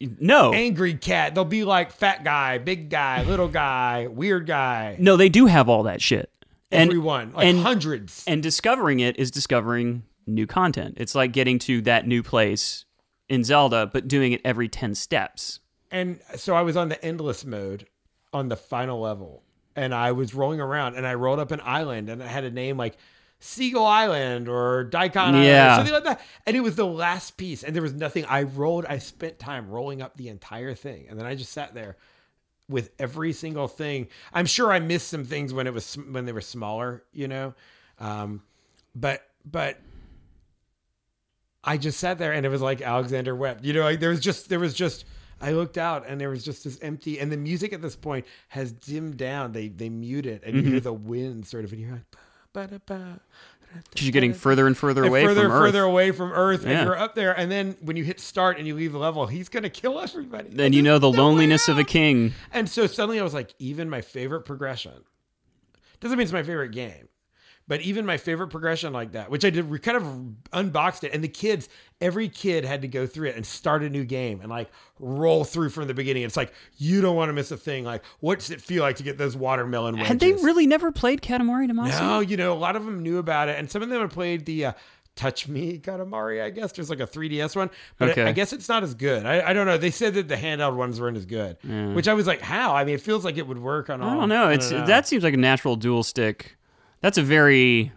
No, angry cat. They'll be like fat guy, big guy, little guy, weird guy. no, they do have all that shit. And Everyone, like and- hundreds. and discovering it is discovering new content. It's like getting to that new place in Zelda, but doing it every ten steps. And so I was on the endless mode on the final level, and I was rolling around, and I rolled up an island, and it had a name like Seagull Island or Daikon Island, or something like that. And it was the last piece, and there was nothing. I rolled. I spent time rolling up the entire thing, and then I just sat there with every single thing. I'm sure I missed some things when it was when they were smaller, you know, um, but but I just sat there and it was like Alexander wept. You know, like there was just there was just I looked out and there was just this empty and the music at this point has dimmed down. They they mute it and you hear mm-hmm. the wind sort of and you're like ba, ba, ba, Because you're getting further and further and away further from Earth. further away from Earth Yeah. and you're up there and then when you hit start and you leave the level, he's gonna kill everybody. then you know the loneliness of a king. And so suddenly I was like, even my favorite progression doesn't mean it's my favorite game, but even my favorite progression like that, which I did, we kind of unboxed it. And the kids, every kid had to go through it and start a new game and like roll through from the beginning. It's like, you don't want to miss a thing. Like, what's it feel like to get those watermelon wedges? Had they really never played Katamari Damacy? No, you know, a lot of them knew about it. And some of them had played the, uh, Touch My Katamari, I guess. There's like a 3DS one, but Okay. I guess it's not as good. I, I don't know. They said that the handheld ones weren't as good, which I was like, how? I mean, it feels like it would work on all. I don't know. It's don't know. that seems like a natural dual stick. That's a very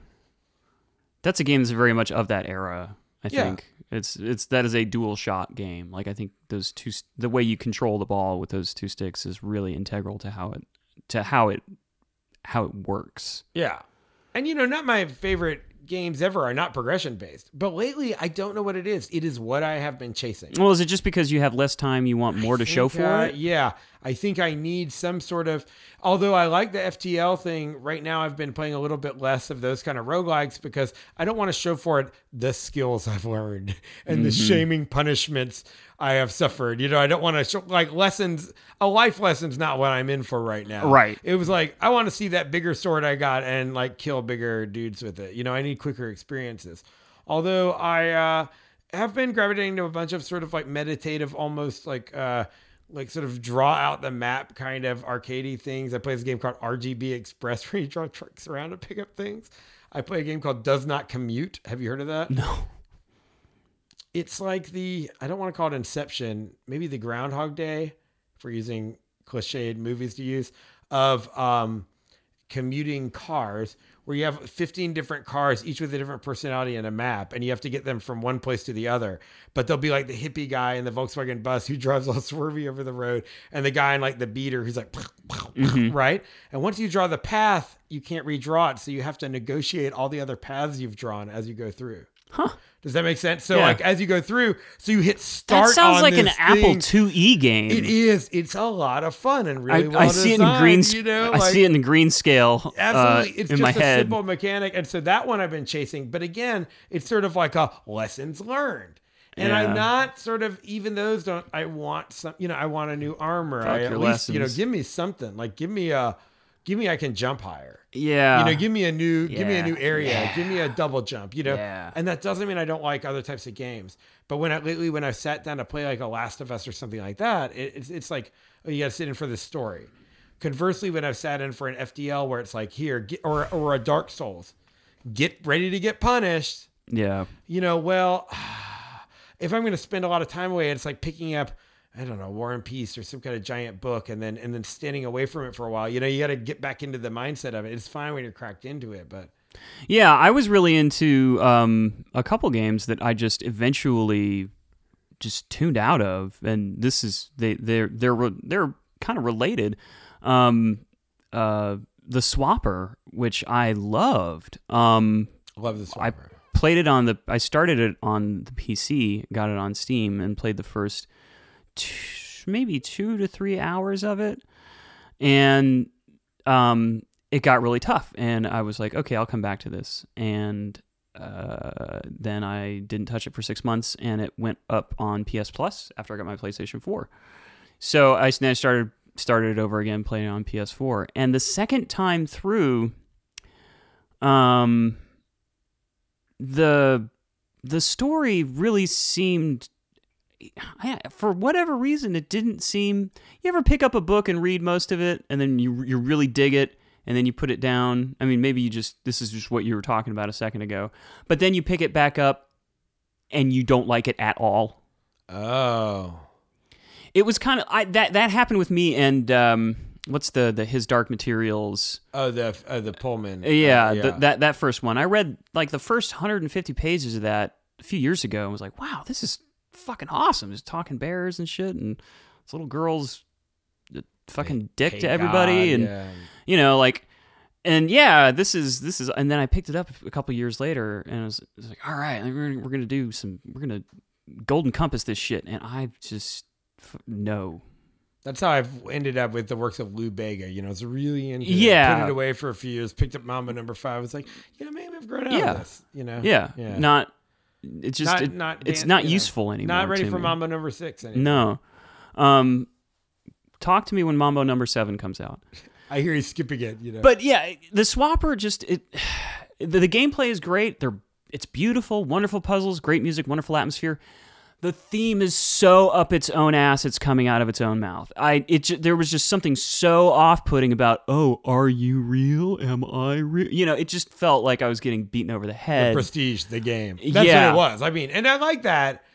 that's a game that's very much of that era. I Yeah. think it's it's that is a DualShock game. Like I think those two the way you control the ball with those two sticks is really integral to how it to how it how it works. Yeah. And you know, not my favorite games ever are not progression based, but lately I don't know what it is. It is what I have been chasing. Well, is it just because you have less time you want more to show for uh, it? Yeah. I think I need some sort of, although I like the FTL thing, right now I've been playing a little bit less of those kind of roguelikes because I don't want to show for it the skills I've learned and the shaming punishments I have suffered. You know, I don't want to show like lessons, a life lesson's not what I'm in for right now. Right. It was like, I want to see that bigger sword I got and like kill bigger dudes with it. You know, I need quicker experiences. Although I, uh, have been gravitating to a bunch of sort of like meditative, almost like uh like sort of draw out the map kind of arcadey things. I play this game called RGB Express where you draw trucks around to pick up things. I play a game called Does Not Commute. Have you heard of that? No. It's like the I don't want to call it Inception, maybe the Groundhog Day for using cliched movies to use of um commuting cars where you have 15 different cars, each with a different personality and a map, and you have to get them from one place to the other. But they'll be like the hippie guy in the Volkswagen bus who drives all swervy over the road, and the guy in like the beater who's like, mm-hmm. right? And once you draw the path, you can't redraw it. So you have to negotiate all the other paths you've drawn as you go through. Huh. Does that make sense? So Yeah. like as you go through, so you hit start. That sounds like an this Apple thing. IIe game. It is. It's a lot of fun and I, really well I see it in green. You know, I like- see it in the green scale. Absolutely. uh, it's in just my a head. simple mechanic. And so that one I've been chasing. But again, it's sort of like a lessons learned. And Yeah. I'm not sort of even those don't I want some you know, I want a new armor. I at least, you know, give me something. Like give me a give me I can jump higher. Yeah. You know, give me a new give me a new area. Yeah. Give me a double jump, you know. Yeah. And that doesn't mean I don't like other types of games. But when I lately when I've sat down to play like a Last of Us or something like that, it, it's it's like oh, you got to sit in for the story. Conversely, when I've sat in for an FTL where it's like here get, or or a Dark Souls, get ready to get punished. yeah. You know, well, if I'm going to spend a lot of time away, it's like picking up. I don't know, War and Peace or some kind of giant book and then and then standing away from it for a while. You know, you got to get back into the mindset of it. It's fine when you're cracked into it, but Yeah, I was really into um, a couple games that I just eventually just tuned out of, and this is they they're they're they're kind of related. Um, uh, the Swapper, which I loved. Um, love this I played it on the. I started it on the PC, got it on Steam, and played the first two, maybe two to three hours of it, and um, it got really tough. And I was like, okay, I'll come back to this. And uh, then I didn't touch it for six months, and it went up on PS Plus after I got my PlayStation Four. So I then started started it over again, playing it on PS4. And the second time through, um, the the story really seemed I, for whatever reason it didn't seem you ever pick up a book and read most of it and then you you really dig it and then you put it down i mean maybe you just this is just what you were talking about a second ago but then you pick it back up and you don't like it at all Oh. it was kind of I, that that happened with me and um what's the the his dark materials Oh, the uh, the Pullman. yeah, Uh, The, that that first one. I read like the first 150 pages of that a few years ago and was like, "Wow, this is fucking awesome." Just talking bears and shit and this little girl's fucking dick Hey, to everybody God, and yeah. you know like and yeah, this is this is and then I picked it up a couple years later and I was, it was like, "All right, we're gonna, we're going to do some we're going to golden compass this shit." And I just f- no. That's how I've ended up with the works of Lou Bega. You know, it's really into Yeah. it, put it away for a few years, picked up Mambo number five. It's like, yeah, maybe I've grown out Yeah. of this. You know, Yeah. yeah. Not it's just Not- it- not it's not useful anymore. not ready for me. Mambo number six anymore. No. Um, talk to me when Mambo number seven comes out. I hear he's skipping it. You know, But yeah, the Swapper just it. The, the gameplay is great. They're it's beautiful, wonderful puzzles, great music, wonderful atmosphere. The theme is so up its own ass. It's coming out of its own mouth. I it there was just something so off-putting about. Oh, are you real? Am I real? You know, it just felt like I was getting beaten over the head. Prestige, the game. That's Yeah. what it was. I mean, and I like that.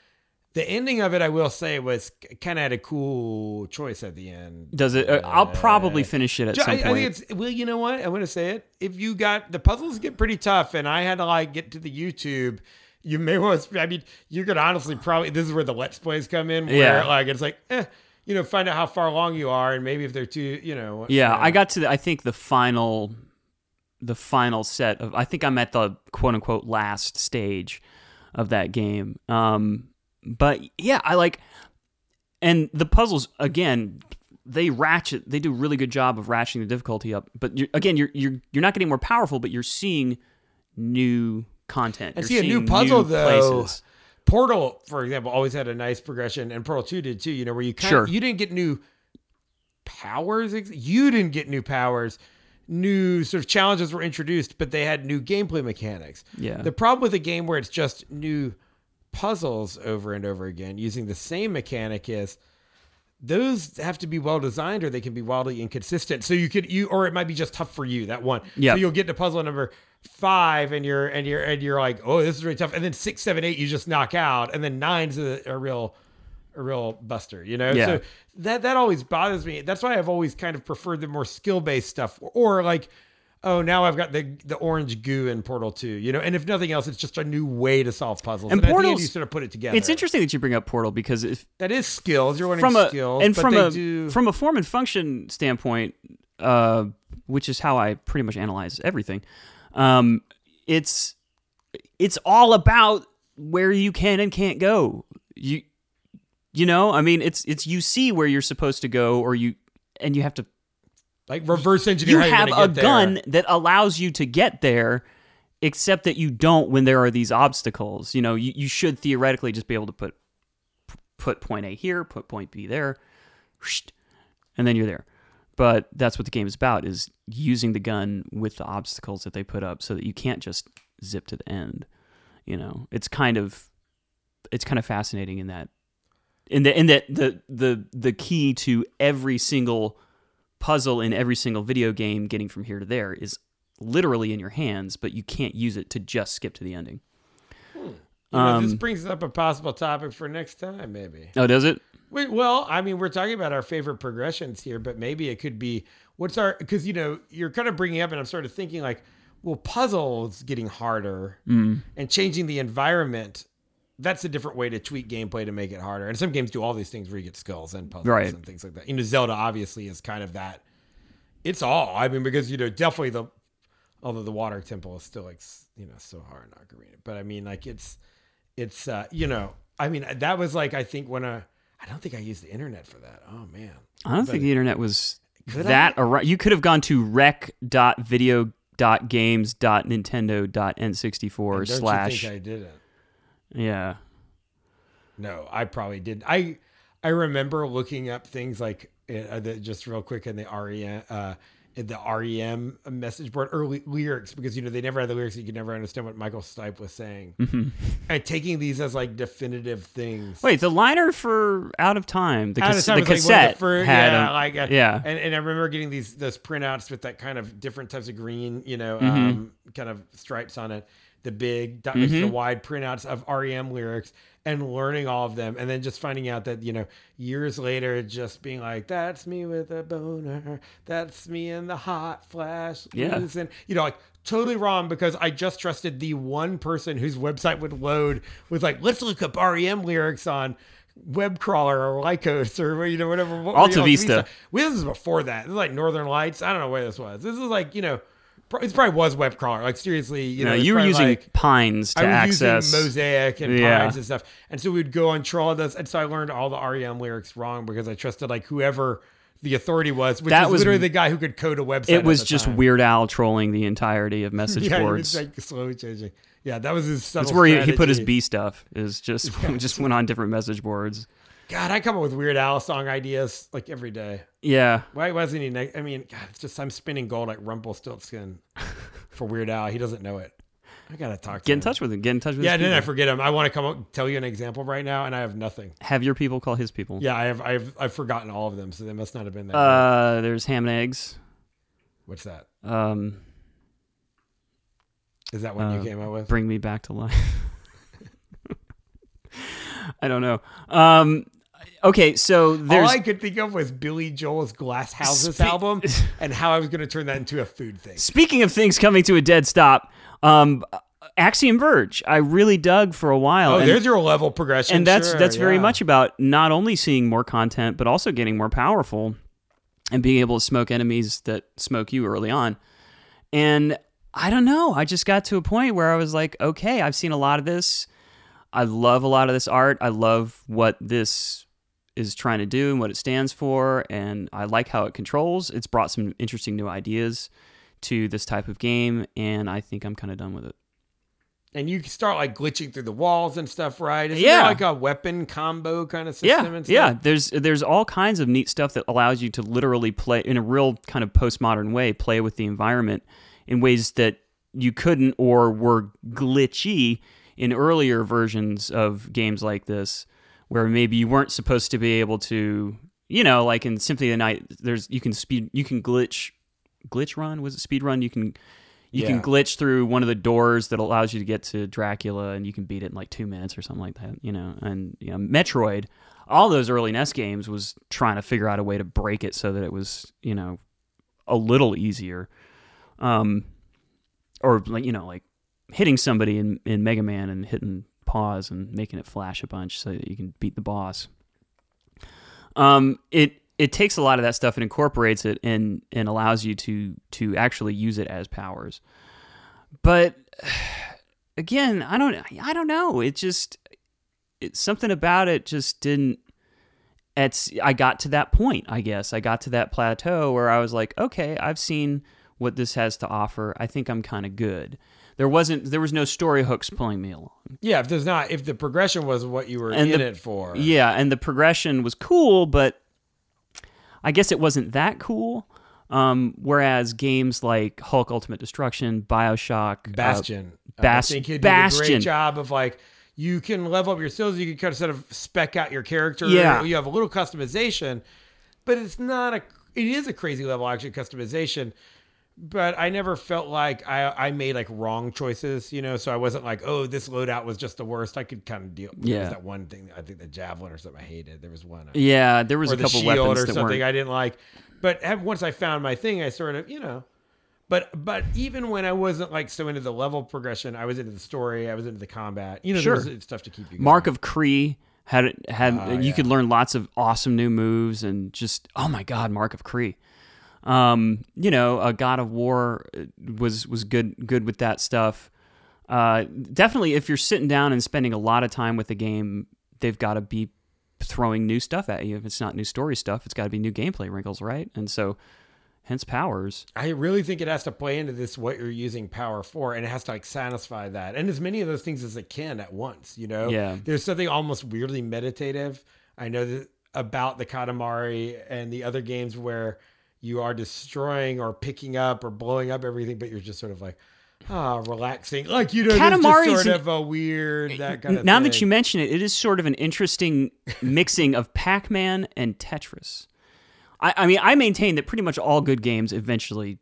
The ending of it, I will say, was kind of had a cool choice at the end. Does it? Uh, I'll probably finish it at some I, point. I think it's well. You know what? I'm going to say it. If you got the puzzles get pretty tough, and I had to like get to the YouTube. You may want to. I mean, you could honestly probably. This is where the let's plays come in. Where Yeah. like it's like, eh, you know, find out how far along you are, and maybe if they're too, you know. Yeah, you know. I got to the, I think the final the final set of I think I'm at the quote unquote last stage of that game. Um but yeah, I like and the puzzles again they ratchet. They do a really good job of ratcheting the difficulty up. But you're, again, you're you're you're not getting more powerful, but you're seeing new content. And see, a new seeing puzzle, though, places. Portal, for example, always had a nice progression, and Portal Two did too. You know, where you kind Sure. of you didn't get new powers. You didn't get new powers. New sort of challenges were introduced, but they had new gameplay mechanics. Yeah. The problem with a game where it's just new puzzles over and over again using the same mechanic is those have to be well designed or they can be wildly inconsistent. So you could you or it might be just tough for you that one. Yeah. So you'll get to puzzle number five and you're and you're and you're like, oh, this is really tough. And then six, seven, eight, you just knock out, and then nine's a, a real a real buster, you know? Yeah. So that that always bothers me. That's why I've always kind of preferred the more skill based stuff. Or like, oh, now I've got the the orange goo in Portal 2, you know, and if nothing else, it's just a new way to solve puzzles. And And, at the end, Portal's- you sort of put it together. It's interesting that you bring up Portal because if That is skills. You're learning from a skills. and but from a do, from a form and function standpoint, uh, which is how I pretty much analyze everything. Um, it's it's all about where you can and can't go. You you know, I mean, it's it's you see where you're supposed to go, or you and you have to. Like reverse engineer You have a gun that allows you to get there. Except that you don't when there are these obstacles. You know, you, you should theoretically just be able to put put point A here, put point B there, and then you're there. But that's what the game is about: is using the gun with the obstacles that they put up, so that you can't just zip to the end. You know, it's kind of it's kind of fascinating in that in the in that the the the key to every single puzzle in every single video game getting from here to there is literally in your hands, but you can't use it to just skip to the ending. You know, this Um, brings up a possible topic for next time, maybe. Oh, does it? Wait, well, I mean, we're talking about our favorite progressions here, but maybe it could be what's our because you know you're kind of bringing up, and I'm sort of thinking like, well, puzzles getting harder Mm. and changing the environment. That's a different way to tweak gameplay to make it harder. And some games do all these things where you get skills and puzzles Right. and things like that. You know, Zelda obviously is kind of that. It's all. I mean, because you know, definitely the although the water temple is still like you know so hard in Ocarina, but I mean, like it's it's uh you know, I mean that was like I think when I I don't think I used the internet for that. Oh man, I don't think the internet was that I? You could have gone to rec.video.games.nintendo.n64 don't slash. I didn't? Yeah. No, I probably did. I I remember looking up things like uh, the, just real quick in the REM uh, in the REM message board early lyrics because you know they never had the lyrics. You could never understand what Michael Stipe was saying, and taking these as like definitive things. Wait, the liner for Out of Time, the, Out of time the was, like, one of cassette fir- had yeah, a- like uh, yeah. and, and I remember getting these those printouts with that kind of different types of green, you know, Mm-hmm. um, kind of stripes on it, the big, dot to the mm-hmm. wide printouts of REM lyrics, and learning all of them, and then just finding out that you know years later, just being like, "That's me with a boner, that's me in the hot flash," Yeah. and you know, like totally wrong because I just trusted the one person whose website would load with like, let's look up REM lyrics on WebCrawler or Lycos or you know whatever. what- Alta you know, Vista. Well, this is before that. This is like Northern Lights. I don't know where this was. This is like you know, it probably was WebCrawler. Like seriously, you No, know, you were using like, Pines to I was access. using Mosaic and Yeah. Pines and stuff, and so we'd go and troll this, and so I learned all the REM lyrics wrong because I trusted like whoever the authority was, which That was literally the guy who could code a website. it was just time. Weird Al trolling the entirety of message Yeah, boards. was like slowly changing. Yeah, that was his. That's where he, he put his. B stuff. Is just just went on different message boards. God, I come up with Weird Al song ideas like every day. Yeah, Why wasn't he? ne- I mean, God, it's just I'm spinning gold like Rumpelstiltskin for Weird Al. He doesn't know it. I gotta talk. To get in him. touch with him. Get in touch with. Him. Yeah, then I forget him. I want to come up tell you an example right now, and I have nothing. Have your people call his people. Yeah, I have. I've I've forgotten all of them, so they must not have been there. Uh, there's ham and eggs. What's that? Um, Is that one uh, you came up with? bring me back to life. I don't know. Um, okay, so All there's I could think of was Billy Joel's Glass Houses Spe- album, and how I was going to turn that into a food thing. Speaking of things coming to a dead stop, um, Axiom Verge, I really dug for a while. Oh, and, there's your level progression, and that's Sure, that's very much about not only seeing more content, but also getting more powerful and being able to smoke enemies that smoke you early on. And I don't know, I just got to a point where I was like, okay, I've seen a lot of this. I love a lot of this art. I love what this is trying to do and what it stands for, and I like how it controls. It's brought some interesting new ideas to this type of game, and I think I'm kind of done with it. And you can start like glitching through the walls and stuff, right? Isn't Yeah. like a weapon combo kind of system Yeah, and stuff? yeah. There's there's all kinds of neat stuff that allows you to literally play in a real kind of postmodern way, play with the environment in ways that you couldn't or were glitchy in earlier versions of games like this, where maybe you weren't supposed to be able to, you know, like in Symphony of the Night, there's you can speed, you can glitch, glitch run was it speed run? You can. You Yeah. can glitch through one of the doors that allows you to get to Dracula, and you can beat it in like two minutes or something like that. You know, and you know, Metroid, all those early NES games was trying to figure out a way to break it so that it was, you know, a little easier. Um, or like you know, like hitting somebody in in Mega Man and hitting pause and making it flash a bunch so that you can beat the boss. Um, it it takes a lot of that stuff and incorporates it and and allows you to to actually use it as powers. But again, I don't I don't know. It just it, something about it just didn't it's I got to that point, I guess. I got to that plateau where I was like, okay, I've seen what this has to offer. I think I'm kind of good. There wasn't there was no story hooks pulling me along. Yeah, if there's not, if the progression was what you were And in the- it for. Yeah, and the progression was cool, but I guess it wasn't that cool. Um, whereas games like Hulk Ultimate Destruction, Bioshock, uh, Bastion. Bas- I think he did a great job of like you can level up your skills. You can kind of sort of spec out your character. Yeah. you have a little customization, but it's not a. It is a crazy level actually customization. But I never felt like I I made like wrong choices, you know. So I wasn't like, oh, this loadout was just the worst. I could kind of deal. There Yeah. was that one thing. I think the javelin or something I hated. There was one. I- yeah, there was a the couple shield weapons or something weren't. I didn't like. But once I found my thing, I sort of, you know. But but even when I wasn't like so into the level progression, I was into the story, I was into the combat. You know, Sure. there was stuff to keep you. Going. Mark of Kri had had Ah, you could learn lots of awesome new moves and just oh my god, Mark of Kri. Um, you know, a God of War uh, was was good good with that stuff. Uh, definitely, if you're sitting down and spending a lot of time with the game, they've got to be throwing new stuff at you. If it's not new story stuff, it's got to be new gameplay wrinkles, right? And so, hence powers. I really think it has to play into this what you're using power for, and it has to like satisfy that, and as many of those things as it can at once. You know, Yeah. There's something almost weirdly meditative. I know that about the Katamari and the other games where you are destroying or picking up or blowing up everything, but you're just sort of like. Ah, relaxing. Like you know, just sort an- of a weird that kind of. now thing. that you mention it, it is sort of an interesting mixing of Pac-Man and Tetris. I, I mean, I maintain that pretty much all good games eventually,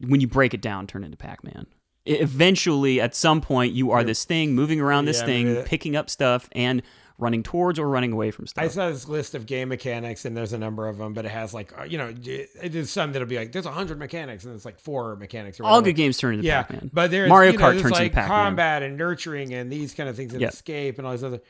when you break it down, turn into Pac-Man. Eventually, at some point, you are this thing moving around this Yeah, thing, picking up stuff, and running towards or running away from stuff. I saw this list of game mechanics, and there's a number of them, but it has like uh, you know, it is some that'll be like there's a hundred mechanics, and it's like four mechanics. Or all good games turn into yeah, Pac-Man. but there's Mario you know, Kart there's turns like into Pac-Man. combat and nurturing and these kind of things and Yeah. escape and all these other.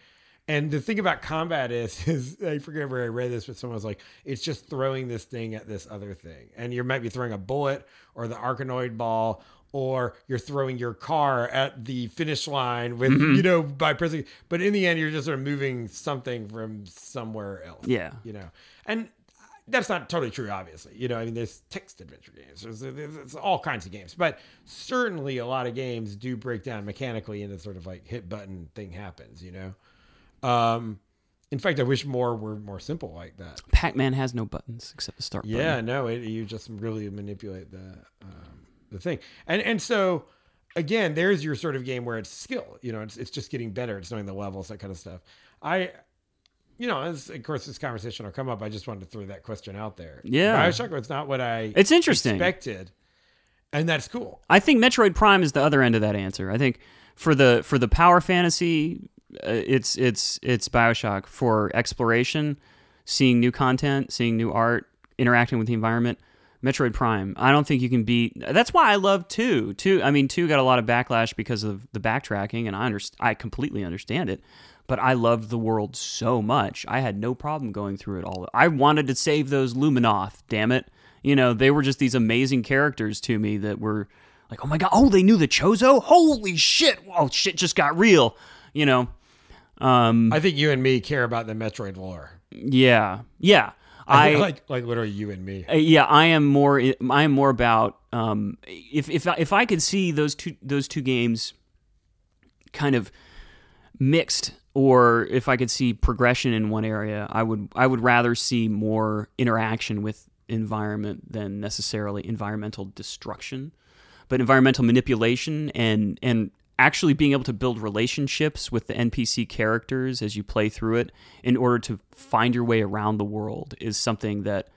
And the thing about combat is, is I forget where I read this, but someone was like, it's just throwing this thing at this other thing, and you might be throwing a bullet or the Arkanoid ball. Or you're throwing your car at the finish line with, Mm-hmm. you know, by pressing. But in the end, you're just sort of moving something from somewhere else Yeah. you know and that's not totally true obviously you know i mean there's text adventure games there's, there's all kinds of games but certainly a lot of games do break down mechanically into sort of like hit button thing happens you know um in fact i wish more were more simple like that Pac-Man has no buttons except the start button. yeah no it, you just really manipulate the um, the thing and and so again there's your sort of game where it's skill you know it's, it's just getting better it's knowing the levels that kind of stuff i you know as of course this conversation will come up i just wanted to throw that question out there Yeah. bioshock was not what i It's interesting. expected and that's cool I think Metroid Prime is the other end of that answer. I think for the for the power fantasy, uh, it's it's it's Bioshock for exploration, seeing new content, seeing new art, interacting with the environment. Metroid Prime. I don't think you can beat. That's why I love two. Two. I mean, two got a lot of backlash because of the backtracking, and I underst- I completely understand it. But I loved the world so much. I had no problem going through it all. I wanted to save those Luminoth. Damn it. You know, they were just these amazing characters to me that were like, oh my god, oh they knew the Chozo. Holy shit! Oh shit, just got real. You know. Um, i think you and me care about the metroid lore Yeah, yeah. I, I like like literally you and me. Uh, yeah, I am more. I am more about um, if if if I could see those two those two games kind of mixed, or if I could see progression in one area, I would I would rather see more interaction with environment than necessarily environmental destruction, but environmental manipulation and and actually being able to build relationships with the NPC characters as you play through it in order to find your way around the world is something that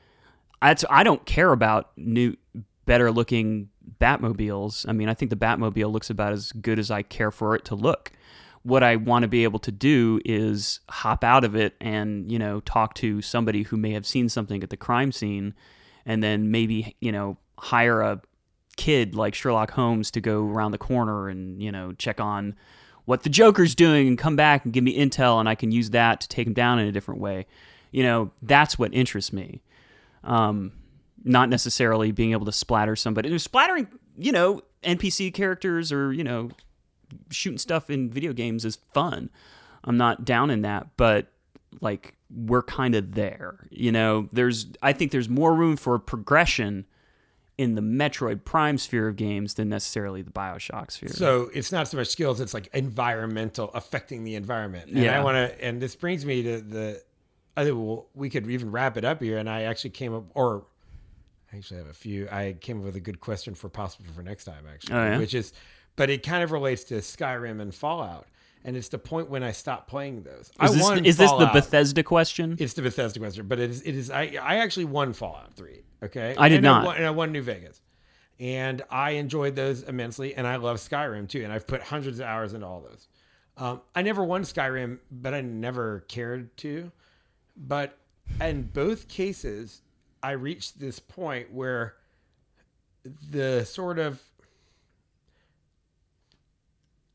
I, don't care about new better looking Batmobiles. I mean, I think the Batmobile looks about as good as I care for it to look. What I want to be able to do is hop out of it and, you know, talk to somebody who may have seen something at the crime scene and then maybe, you know, hire a kid like Sherlock Holmes to go around the corner and you know check on what the Joker's doing and come back and give me intel and I can use that to take him down in a different way. You know that's what interests me. Um, not necessarily being able to splatter somebody. Splattering, you know, NPC characters or you know shooting stuff in video games is fun. I'm not down in that, but like we're kind of there. You know, there's I think there's more room for progression in the Metroid Prime sphere of games than necessarily the Bioshock sphere. So it's not so much skills; it's like environmental, affecting the environment. And Yeah. I want to, and this brings me to the. I think well, we could even wrap it up here. And I actually came up, or I actually have a few. I came up with a good question for possible for next time, actually, Oh, yeah? which is, but it kind of relates to Skyrim and Fallout, and it's the point when I stopped playing those. is I this, won is this the Bethesda question? It's the Bethesda question, but it is. It is. I I actually won Fallout Three. Okay, I did and not. won, and I won New Vegas, and I enjoyed those immensely, and I love Skyrim too, and I've put hundreds of hours into all those. Um, I never won Skyrim, but I never cared to. But in both cases, I reached this point where the sort of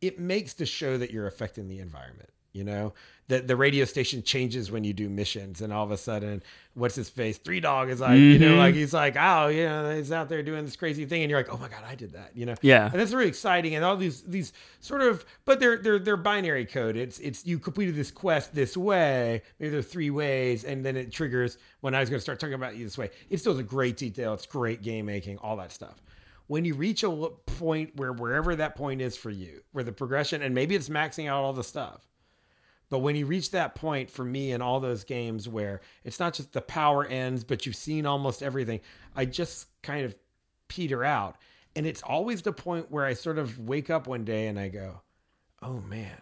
it makes the show that you're affecting the environment. You know that the radio station changes when you do missions, and all of a sudden, what's his face? Three Dog is like, you know, Mhm. like he's like, oh, you know, he's out there doing this crazy thing, and you're like, oh my god, I did that. You know, Yeah. and that's really exciting. And all these these sort of, but they're they're they're binary code. It's it's you completed this quest this way. Maybe there are three ways, and then it triggers when I was going to start talking about you this way. It still is a great detail. It's great game making, all that stuff. When you reach a point where wherever that point is for you, where the progression, and maybe it's maxing out all the stuff. But when you reach that point for me in all those games where it's not just the power ends, but you've seen almost everything, I just kind of peter out. And it's always the point where I sort of wake up one day and I go, oh man,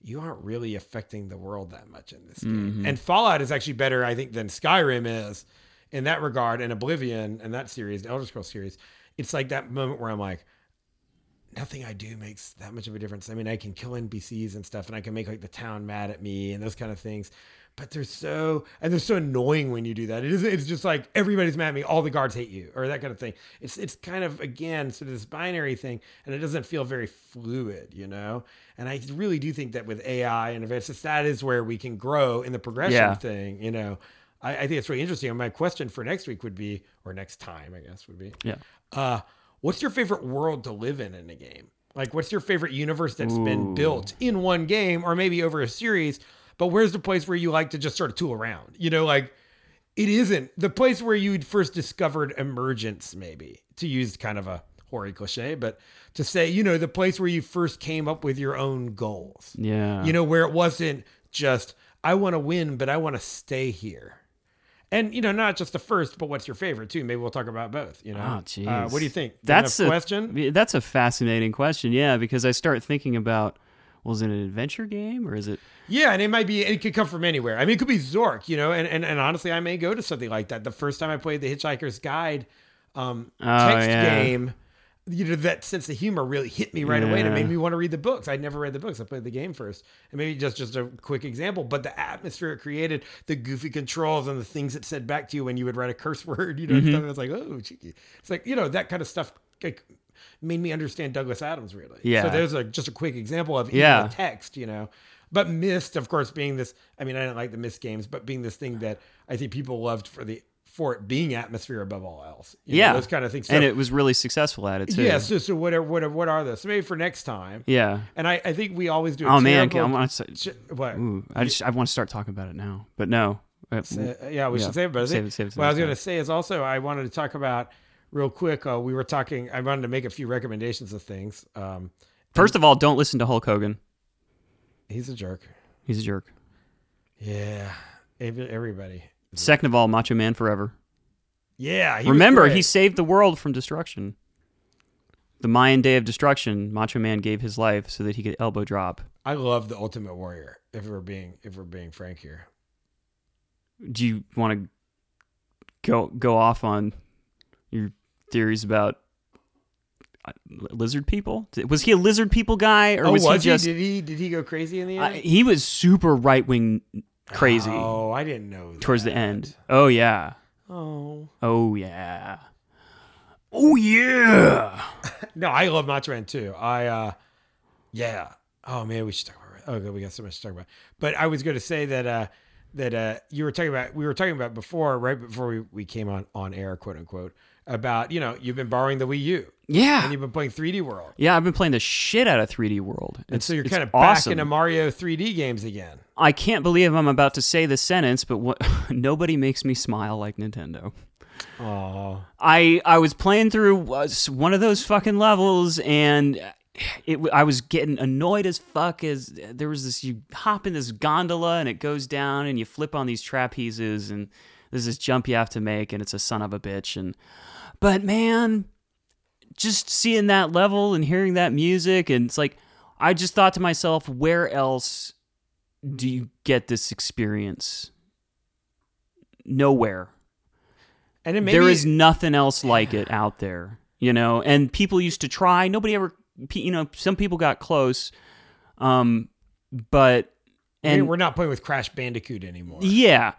you aren't really affecting the world that much in this game. Mm-hmm. And Fallout is actually better, I think, than Skyrim is in that regard. And Oblivion and that series, the Elder Scrolls series, it's like that moment where I'm like, nothing I do makes that much of a difference. I mean, I can kill NPCs and stuff, and I can make like the town mad at me and those kind of things. But they're so and they're so annoying when you do that. It is it's just like everybody's mad at me, all the guards hate you, or that kind of thing. It's it's kind of again sort of this binary thing, and it doesn't feel very fluid, you know. And I really do think that with AI and advances, that is where we can grow in the progression Yeah. thing, you know. I, I think it's really interesting. And my question for next week would be, or next time, I guess, would be, Yeah. Uh, what's your favorite world to live in in a game? Like, what's your favorite universe that's been built in one game or maybe over a series? But where's the place where you like to just sort of tool around? You know, like it isn't the place where you'd first discovered emergence, maybe to use kind of a hoary cliche, but to say, you know, the place where you first came up with your own goals. Yeah. You know, where it wasn't just, I want to win, but I want to stay here. And, you know, not just the first, but what's your favorite too? Maybe we'll talk about both, you know? Oh, Uh, what do you think? That's a question. That's a fascinating question. Yeah, because I start thinking about, was it an adventure game or is it? Yeah, and it might be it could come from anywhere. I mean, it could be Zork, you know, and and, and honestly, I may go to something like that. The first time I played the Hitchhiker's Guide um, Oh, text yeah. game, you know, that sense of humor really hit me right away, and it made me want to read the books. I'd never read the books. I played the game first, and maybe just just a quick example, but the atmosphere it created, the goofy controls, and the things it said back to you when you would write a curse word, you know, Mm-hmm. It's like, oh, cheeky. It's like you know that kind of stuff. Like, made me understand Douglas Adams really. Yeah. So there's a just a quick example of Yeah. the text, you know. But Myst, of course, being this I mean, I didn't like the Myst games, but being this thing that I think people loved for the for it being atmosphere above all else. You know, Yeah. those kind of things. So, and it was really successful at it too. yeah, so so whatever what what are those? So maybe for next time. Yeah. And I, I think we always do Oh man, I want to. what? Ooh, I just I want to start talking about it now, but no. Uh, Say- yeah, we yeah. should save it. But I Save it, save it, save what I was going to say is also I wanted to talk about real quick. Uh, we were talking. I wanted to make a few recommendations of things. Um, First of all, don't listen to Hulk Hogan. he's a jerk. He's a jerk. Yeah, everybody. Second of all, Macho Man Forever. Yeah, he Remember, he saved the world from destruction. The Mayan Day of Destruction, Macho Man gave his life so that he could elbow drop. I love the Ultimate Warrior. If we're being if we're being frank here. Do you want to go go off on your theories about uh, lizard people? Was he a lizard people guy, or oh, was, was he just? Did he did he go crazy in the end? He was super right wing, crazy Oh, I didn't know. towards the end. Oh yeah. Oh Oh yeah. Oh yeah. no, I love Macho Man too. I uh, yeah. Oh man, we should talk about. Oh, God, we got so much to talk about. But I was going to say that uh, that uh, you were talking about. We were talking about before, right before we, we came on on air, quote unquote, about you know you've been borrowing the Wii U Yeah, and you've been playing 3D World, Yeah, I've been playing the shit out of 3D World. and It's, so you're kind of awesome. back into Mario 3D games again. I can't believe I'm about to say this sentence, but what nobody makes me smile like Nintendo. Oh, I I was playing through uh, one of those fucking levels and it I was getting annoyed as fuck as there was this you hop in this gondola and it goes down and you flip on these trapezes and there's this jump you have to make and it's a son of a bitch and but man just seeing that level and hearing that music and it's like I just thought to myself where else do you get this experience nowhere and then maybe there is nothing else like it out there, you know. And people used to try. Nobody ever, you know, some people got close, um, but and we're not playing with Crash Bandicoot anymore. yeah,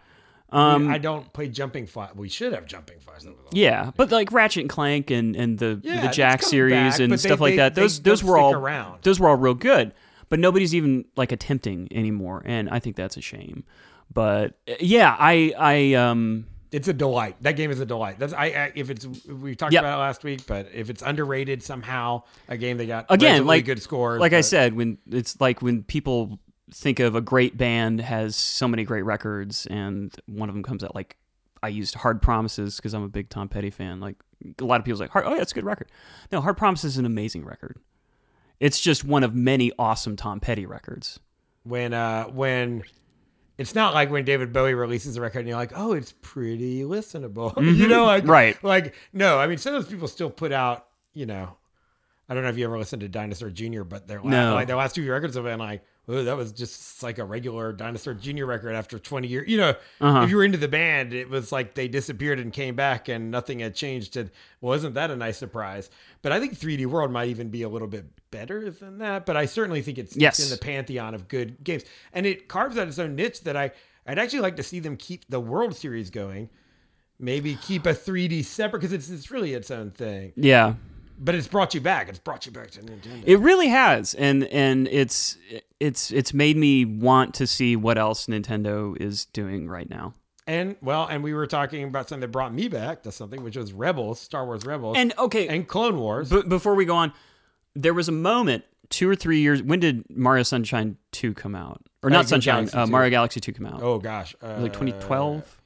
um, I don't play Jumping Flash. We should have Jumping Flash. That yeah, but like Ratchet and Clank and and the Yeah, the Jak series back, and but they- stuff like they- that. Those those were all around. those were all real good, but nobody's even like attempting anymore, and I think that's a shame. But yeah, I I um. It's a delight. That game is a delight. That's I, I if it's we talked Yep. about it last week, but if it's underrated somehow, a game that got Again, like- good scores. like I said, when it's like when people think of a great band has so many great records, and one of them comes out like I used Hard Promises because I'm a big Tom Petty fan. Like a lot of people's like, oh yeah, it's a good record. No, Hard Promises is an amazing record. It's just one of many awesome Tom Petty records. when uh when it's not like when David Bowie releases a record and you're like, oh, it's pretty listenable. you know, like Mm-hmm. Right. Like no, I mean sometimes people still put out, you know, I don't know if you ever listened to Dinosaur Jr., but their last, No. like their last two records have been like, oh, that was just like a regular Dinosaur Jr. record after 20 years. You know, Uh-huh. if you were into the band, it was like they disappeared and came back and nothing had changed. And wasn't that a nice surprise? But I think 3D World might even be a little bit better than that. But I certainly think it's, it's in the pantheon of good games, and it carves out its own niche that I I'd actually like to see them keep the World Series going. Maybe keep a 3D separate because it's it's really its own thing. Yeah, But it's brought you back. It's brought you back to Nintendo. it really has, and and it's it's it's made me want to see what else Nintendo is doing right now. and well, and we were talking about something that brought me back to something, which was Rebels, Star Wars Rebels, And okay, and Clone Wars. But before we go on, there was a moment two or three years. When did Mario Sunshine Two come out? Or not Sunshine? Uh, Mario Galaxy Two come out. oh gosh, uh, like 2012,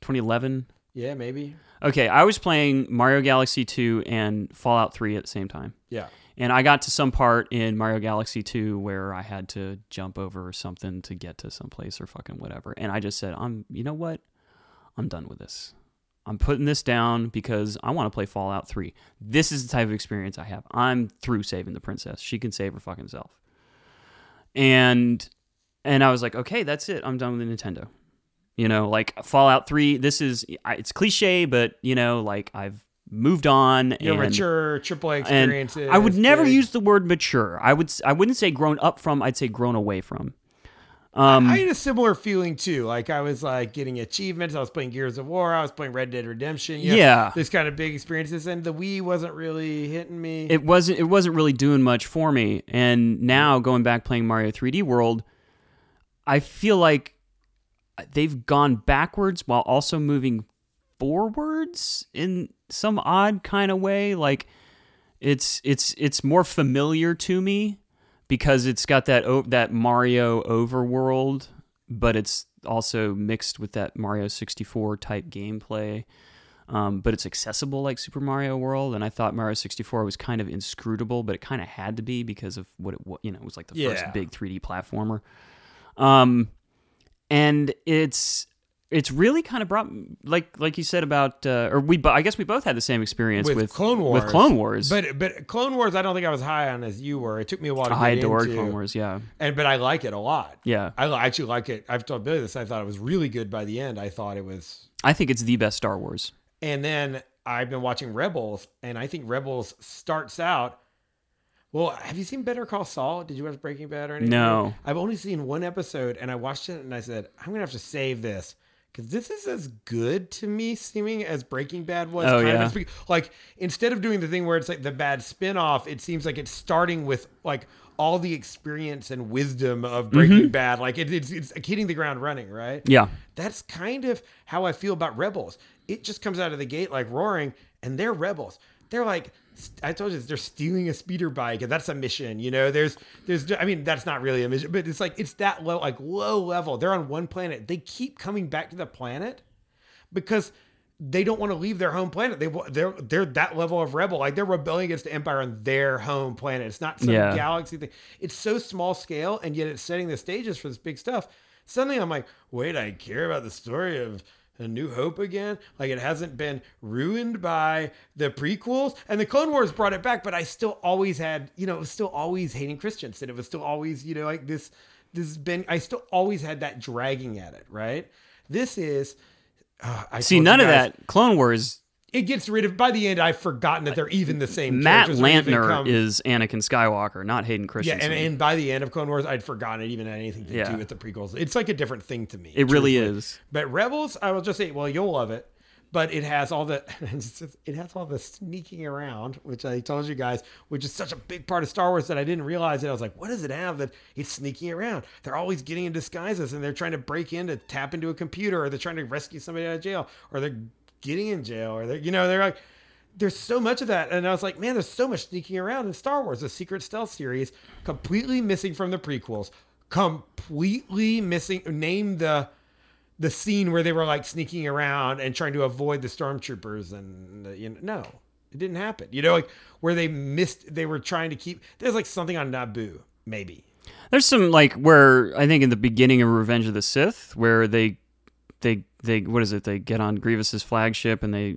2011. Yeah, maybe. Okay, I was playing Mario Galaxy 2 and Fallout 3 at the same time. Yeah. And I got to some part in Mario Galaxy 2 where I had to jump over something to get to some place or fucking whatever. And I just said, I'm, you know what? I'm done with this. I'm putting this down because I want to play Fallout 3. This is the type of experience I have. I'm through saving the princess. She can save her fucking self. And and I was like, okay, that's it. I'm done with the Nintendo. You know, like Fallout 3, this is, it's cliche, but you know, like I've moved on Your and mature AAA experiences. I would never use the word mature. I would I wouldn't say grown up from. I'd say grown away from. Um, I had a similar feeling too. Like I was like getting achievements. I was playing Gears of War. I was playing Red Dead Redemption. you know, Yeah. this kind of big experiences, and the Wii wasn't really hitting me. it wasn't it wasn't really doing much for me. And now going back playing Mario 3D World, I feel like they've gone backwards while also moving forwards in some odd kind of way. Like it's it's it's more familiar to me because it's got that that Mario overworld, but it's also mixed with that Mario 64 type gameplay. Um, but it's accessible like Super Mario World, and I thought Mario 64 was kind of inscrutable, but it kind of had to be because of what it was. You know, it was like the Yeah. first big 3D platformer. Um, and it's it's really kind of brought like like you said about uh, or we I guess we both had the same experience With with, Clone Wars. with Clone Wars. But but Clone Wars, I don't think I was high on as you were. It took me a while to I into. Clone Wars. Yeah, and but I like it a lot. yeah. I actually like it. I've told Billy this. I thought it was really good by the end. I thought it was. I think it's the best Star Wars. And then I've been watching Rebels, and I think Rebels starts out. Well, have you seen Better Call Saul? Did you watch Breaking Bad or anything? No. I've only seen one episode, and I watched it, and I said, I'm gonna have to save this because this is as good to me seeming as Breaking Bad was. Oh, yeah. of like instead of doing the thing where it's like the bad spin-off, it seems like it's starting with like all the experience and wisdom of Breaking Mm-hmm. Bad. Like it, it's it's hitting the ground running, right? Yeah, That's kind of how I feel about Rebels. It just comes out of the gate like roaring, and they're rebels. They're like, I told you, they're stealing a speeder bike, and that's a mission. You know, there's, there's, I mean, that's not really a mission, but it's like it's that low, like low level. They're on one planet. They keep coming back to the planet because they don't want to leave their home planet. They they're they're that level of rebel. Like they're rebelling against the empire on their home planet. It's not some Yeah. galaxy thing. It's so small scale, and yet it's setting the stages for this big stuff. Suddenly, I'm like, wait, I care about the story of a New Hope again. Like it hasn't been ruined by the prequels, and the Clone Wars brought it back. But I still always had, you know, it was still always Hayden Christensen, and it was still always, you know, like this. This has been. I still always had that dragging at it. Right. This is. Uh, I see none of that. Clone Wars. It gets rid of. By the end, I've forgotten that they're even the same. Matt Lanter is Anakin Skywalker, not Hayden Yeah, Christensen. and, and by the end of Clone Wars, I'd forgotten it even had anything to Yeah. do with the prequels. It's like a different thing to me. it really is. But Rebels, I will just say, well, you'll love it. But it has all the it has all the sneaking around, which I told you guys, which is such a big part of Star Wars that I didn't realize it. I was like, what does it have that it's sneaking around? They're always getting in disguises and they're trying to break in to tap into a computer, or they're trying to rescue somebody out of jail, or they're getting in jail, or they're you know they're like there's so much of that. And I was like, man, there's so much sneaking around in Star Wars, the Secret Stealth series, completely missing from the prequels, completely missing. Name the the scene where they were like sneaking around and trying to avoid the stormtroopers, and you know, no, it didn't happen. You know, like where they missed, they were trying to keep. There's like something on Naboo, maybe. There's some like where I think in the beginning of Revenge of the Sith, where they they they what is it? They get on Grievous's flagship and they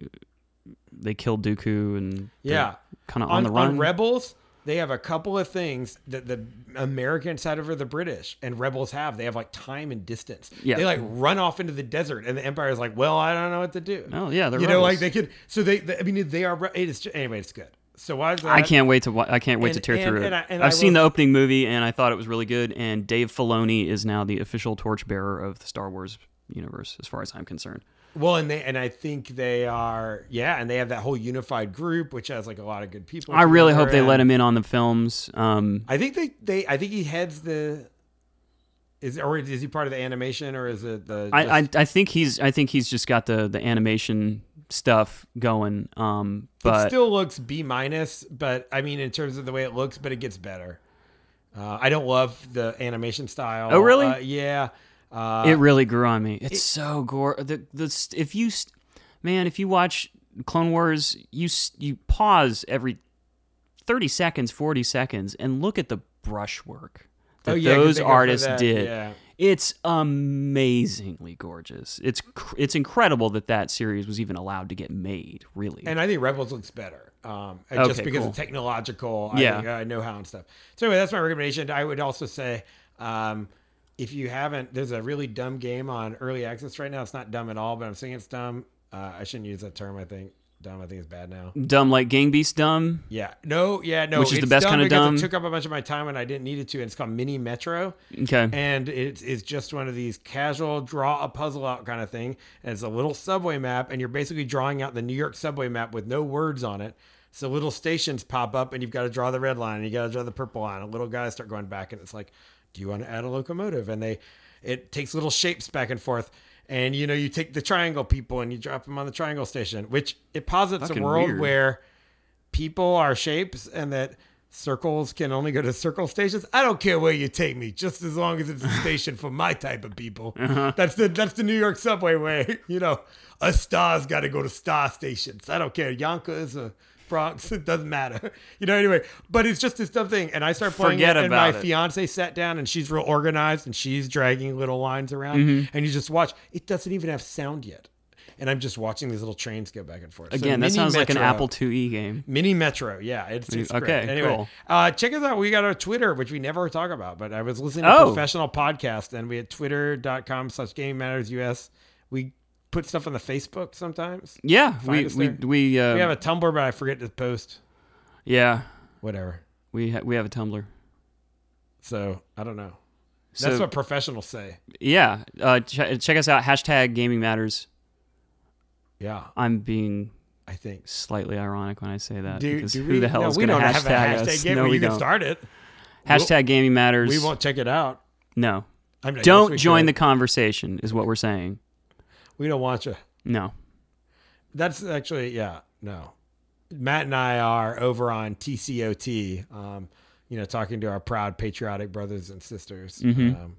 they kill Dooku and Yeah. kind of on, on, the run. on Rebels, they have a couple of things that the Americans had over the British and Rebels have. They have like time and distance. Yeah. They like run off into the desert, and the Empire is like, "Well, I don't know what to do." oh yeah, they're you know, like they could. So they, they- I mean, they are. It is just, anyway. It's good. So why? I can't wait to I can't wait to tear and- through and it. I- and I've I seen the opening movie and I thought it was really good. And Dave Filoni is now the official torchbearer of the Star Wars universe, as far as I'm concerned. Well, and they and I think they are. Yeah, and they have that whole unified group, which has like a lot of good people. I really hope they and let him in on the films. Um, I think they they. I think he heads the. Is or is he part of the animation or is it the? I, I I think he's I think he's just got the the animation stuff going. Um, it but still looks B minus, but I mean in terms of the way it looks, but it gets better. Uh, I don't love the animation style. Oh, really? Uh, yeah. Uh, it really grew on me. It's so gore. The the if you man, if you watch Clone Wars, you you pause every thirty seconds, forty seconds, and look at the brushwork that oh, yeah, those they go for artists that, did. Yeah. It's amazingly gorgeous. It's cr- it's incredible that that series was even allowed to get made. Really, And I think Rebels looks better. Um, and just because cool. of technological, Yeah. I think, uh, know-how and stuff. So anyway, that's my recommendation. I would also say, um, if you haven't, there's a really dumb game on early access right now. It's not dumb at all, but I'm saying it's dumb. Uh, I shouldn't use that term. I think dumb. I think it's bad now. dumb like Gang Beast dumb. Yeah. No. Yeah. No. Which is the best kind of dumb. It took up a bunch of my time when I didn't need it to. And it's called Mini Metro. Okay, and it is just one of these casual draw a puzzle out kind of thing. And it's a little subway map, and you're basically drawing out the New York subway map with no words on it. So little stations pop up, and you've got to draw the red line, and you got to draw the purple line. And little guys start going back, and it's like, do you want to add a locomotive? And they, it takes little shapes back and forth. And you know, you take the triangle people and you drop them on the triangle station, which it posits Fucking a world weird. where people are shapes and that circles can only go to circle stations. I don't care where you take me, just as long as it's a station for my type of people. Uh-huh. That's the that's the New York subway way. You know, a star's got to go to star stations. I don't care, Yonkers or Bronx. It doesn't matter. You know, anyway. But it's just this dumb thing, and I start playing Forget it, and my it. fiance sat down, and she's real organized, and she's dragging little lines around, Mm-hmm. and you just watch. It doesn't even have sound yet. And I'm just watching these little trains go back and forth. So Again, that Mini sounds like an Apple IIe game. Mini Metro, yeah, it's, it's Okay, great. Anyway, cool. uh, check us out. We got our Twitter, which we never talk about, but I was listening to Oh. a professional podcast, and we at twitter.com slash gaming matters US. We put stuff on the Facebook sometimes. Yeah, Find we we there. we uh, We have a Tumblr, but I forget to post. yeah Whatever. we ha- we have a Tumblr. So I don't know. That's what professionals say. yeah, uh, ch- check us out. Hashtag Gaming Matters. Yeah, I'm being I think. slightly ironic when I say that Do, because do who we, the hell no, is we going to don't hashtag, have a hashtag us? yet. No, we don't. start it. Hashtag Gaming Matters. We won't check it out. No, I mean, I don't join could. the conversation. Is what we're saying. We don't want you. No. That's actually yeah no. Matt and I are over on TCOT, um, you know, talking to our proud patriotic brothers and sisters. Mhm. Um,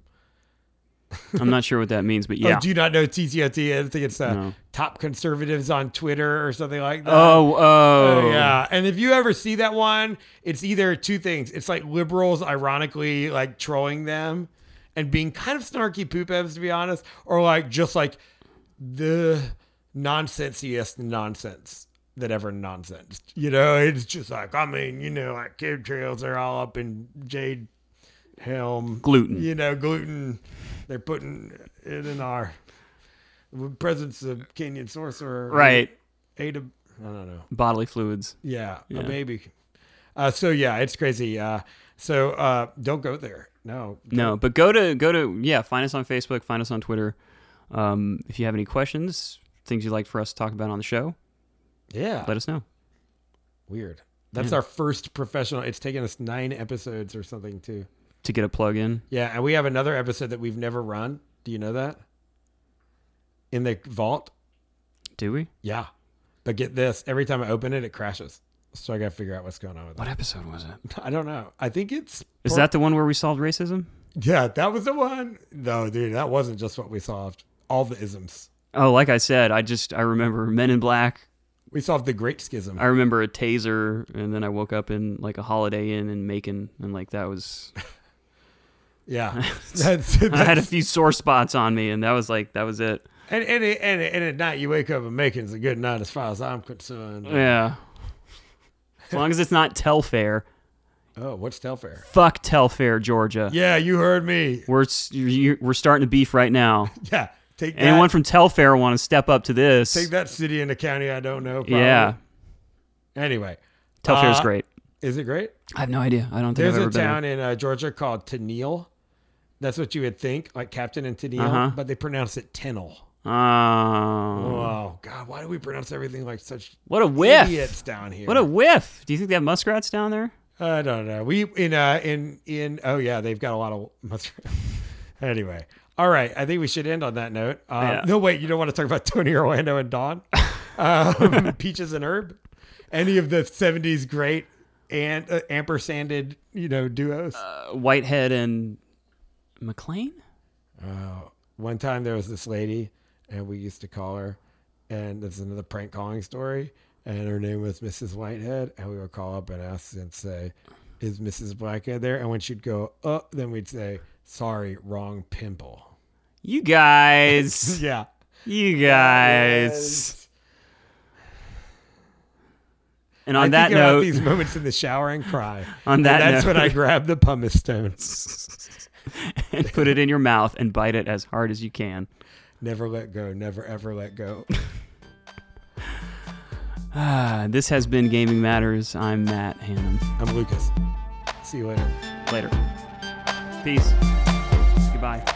I'm not sure what that means, but oh, yeah. do you not know TCOT? I think it's uh, No. top conservatives on Twitter or something like that. Oh, oh, Oh, yeah. And if you ever see that one, it's either two things. It's like liberals ironically like trolling them and being kind of snarky poop heads, to be honest, or like just like the nonsensiest nonsense that ever nonsense. You know, it's just like, I mean, you know, like kid trails are all up in Jade Helm. Gluten. You know, gluten. They're putting it in our presence of Kenyan sorcerer. Right. Ada, I don't know. Bodily fluids. Yeah, Yeah. a baby. Uh, so yeah, it's crazy. Uh, so uh, don't go there. No, No, but go to go to yeah. Find us on Facebook. Find us on Twitter. Um, if you have any questions, things you'd like for us to talk about on the show, Yeah, let us know. weird. That's Yeah. our first professional. It's taken us nine episodes or something to. To get a plug in. Yeah, and we have another episode that we've never run. Do you know that? In the vault. Do we? Yeah, but get this: every time I open it, it crashes. So I got to figure out what's going on with What it. episode was it? I don't know. I think it's. Is that the one where we solved racism? Yeah, that was the one. No, dude, that wasn't just what we solved. All the isms. Oh, like I said, I just I remember Men in Black. We solved the Great Schism. I remember a taser, and then I woke up in like a Holiday Inn in Macon, and like that was. Yeah, that's, I had a few sore spots on me, and that was like that was it. and, and and and at night you wake up and Macon's a good night as far as I'm concerned. Yeah. As long as it's not Telfair. Oh, what's Telfair? Fuck Telfair, Georgia. Yeah, you heard me. We're we're starting to beef right now. Yeah, take that. Anyone from Telfair want to step up to this? take that city in the county I don't know. Probably. yeah, Anyway, Telfair's Uh, great. is it great? I have no idea. I don't think There's I've a ever been. town in uh, Georgia called Tennille. That's what you would think, like Captain and Tennille, Uh-huh. but they pronounce it Tennille. Oh, Oh God, why do we pronounce everything like such what a whiff! idiots down here? What a whiff! Do you think they have muskrats down there? I don't know. We in uh in in oh yeah, they've got a lot of muskrats. anyway, all right. I think we should end on that note. Um, Yeah. No, wait. You don't want to talk about Tony Orlando and Dawn, um, Peaches and Herb, any of the '70s great and uh, ampersanded you know duos. Uh, Whitehead and McLean. Uh, one time there was this lady, and we used to call her, and this is another prank calling story. And her name was Mrs. Whitehead, and we would call up and ask and say, "Is Mrs. Blackhead there?" And when she'd go, "Oh," then we'd say, "Sorry, wrong pimple." You guys, Yeah, you guys. And on I that note, these moments in the shower and cry. on And that that's note, when I grab the pumice stone. and put it in your mouth and bite it as hard as you can. Never let go. Never ever let go. Ah, this has been Gaming Matters. I'm Matt Hannum. I'm Lucas. See you later. Later. Peace. Goodbye.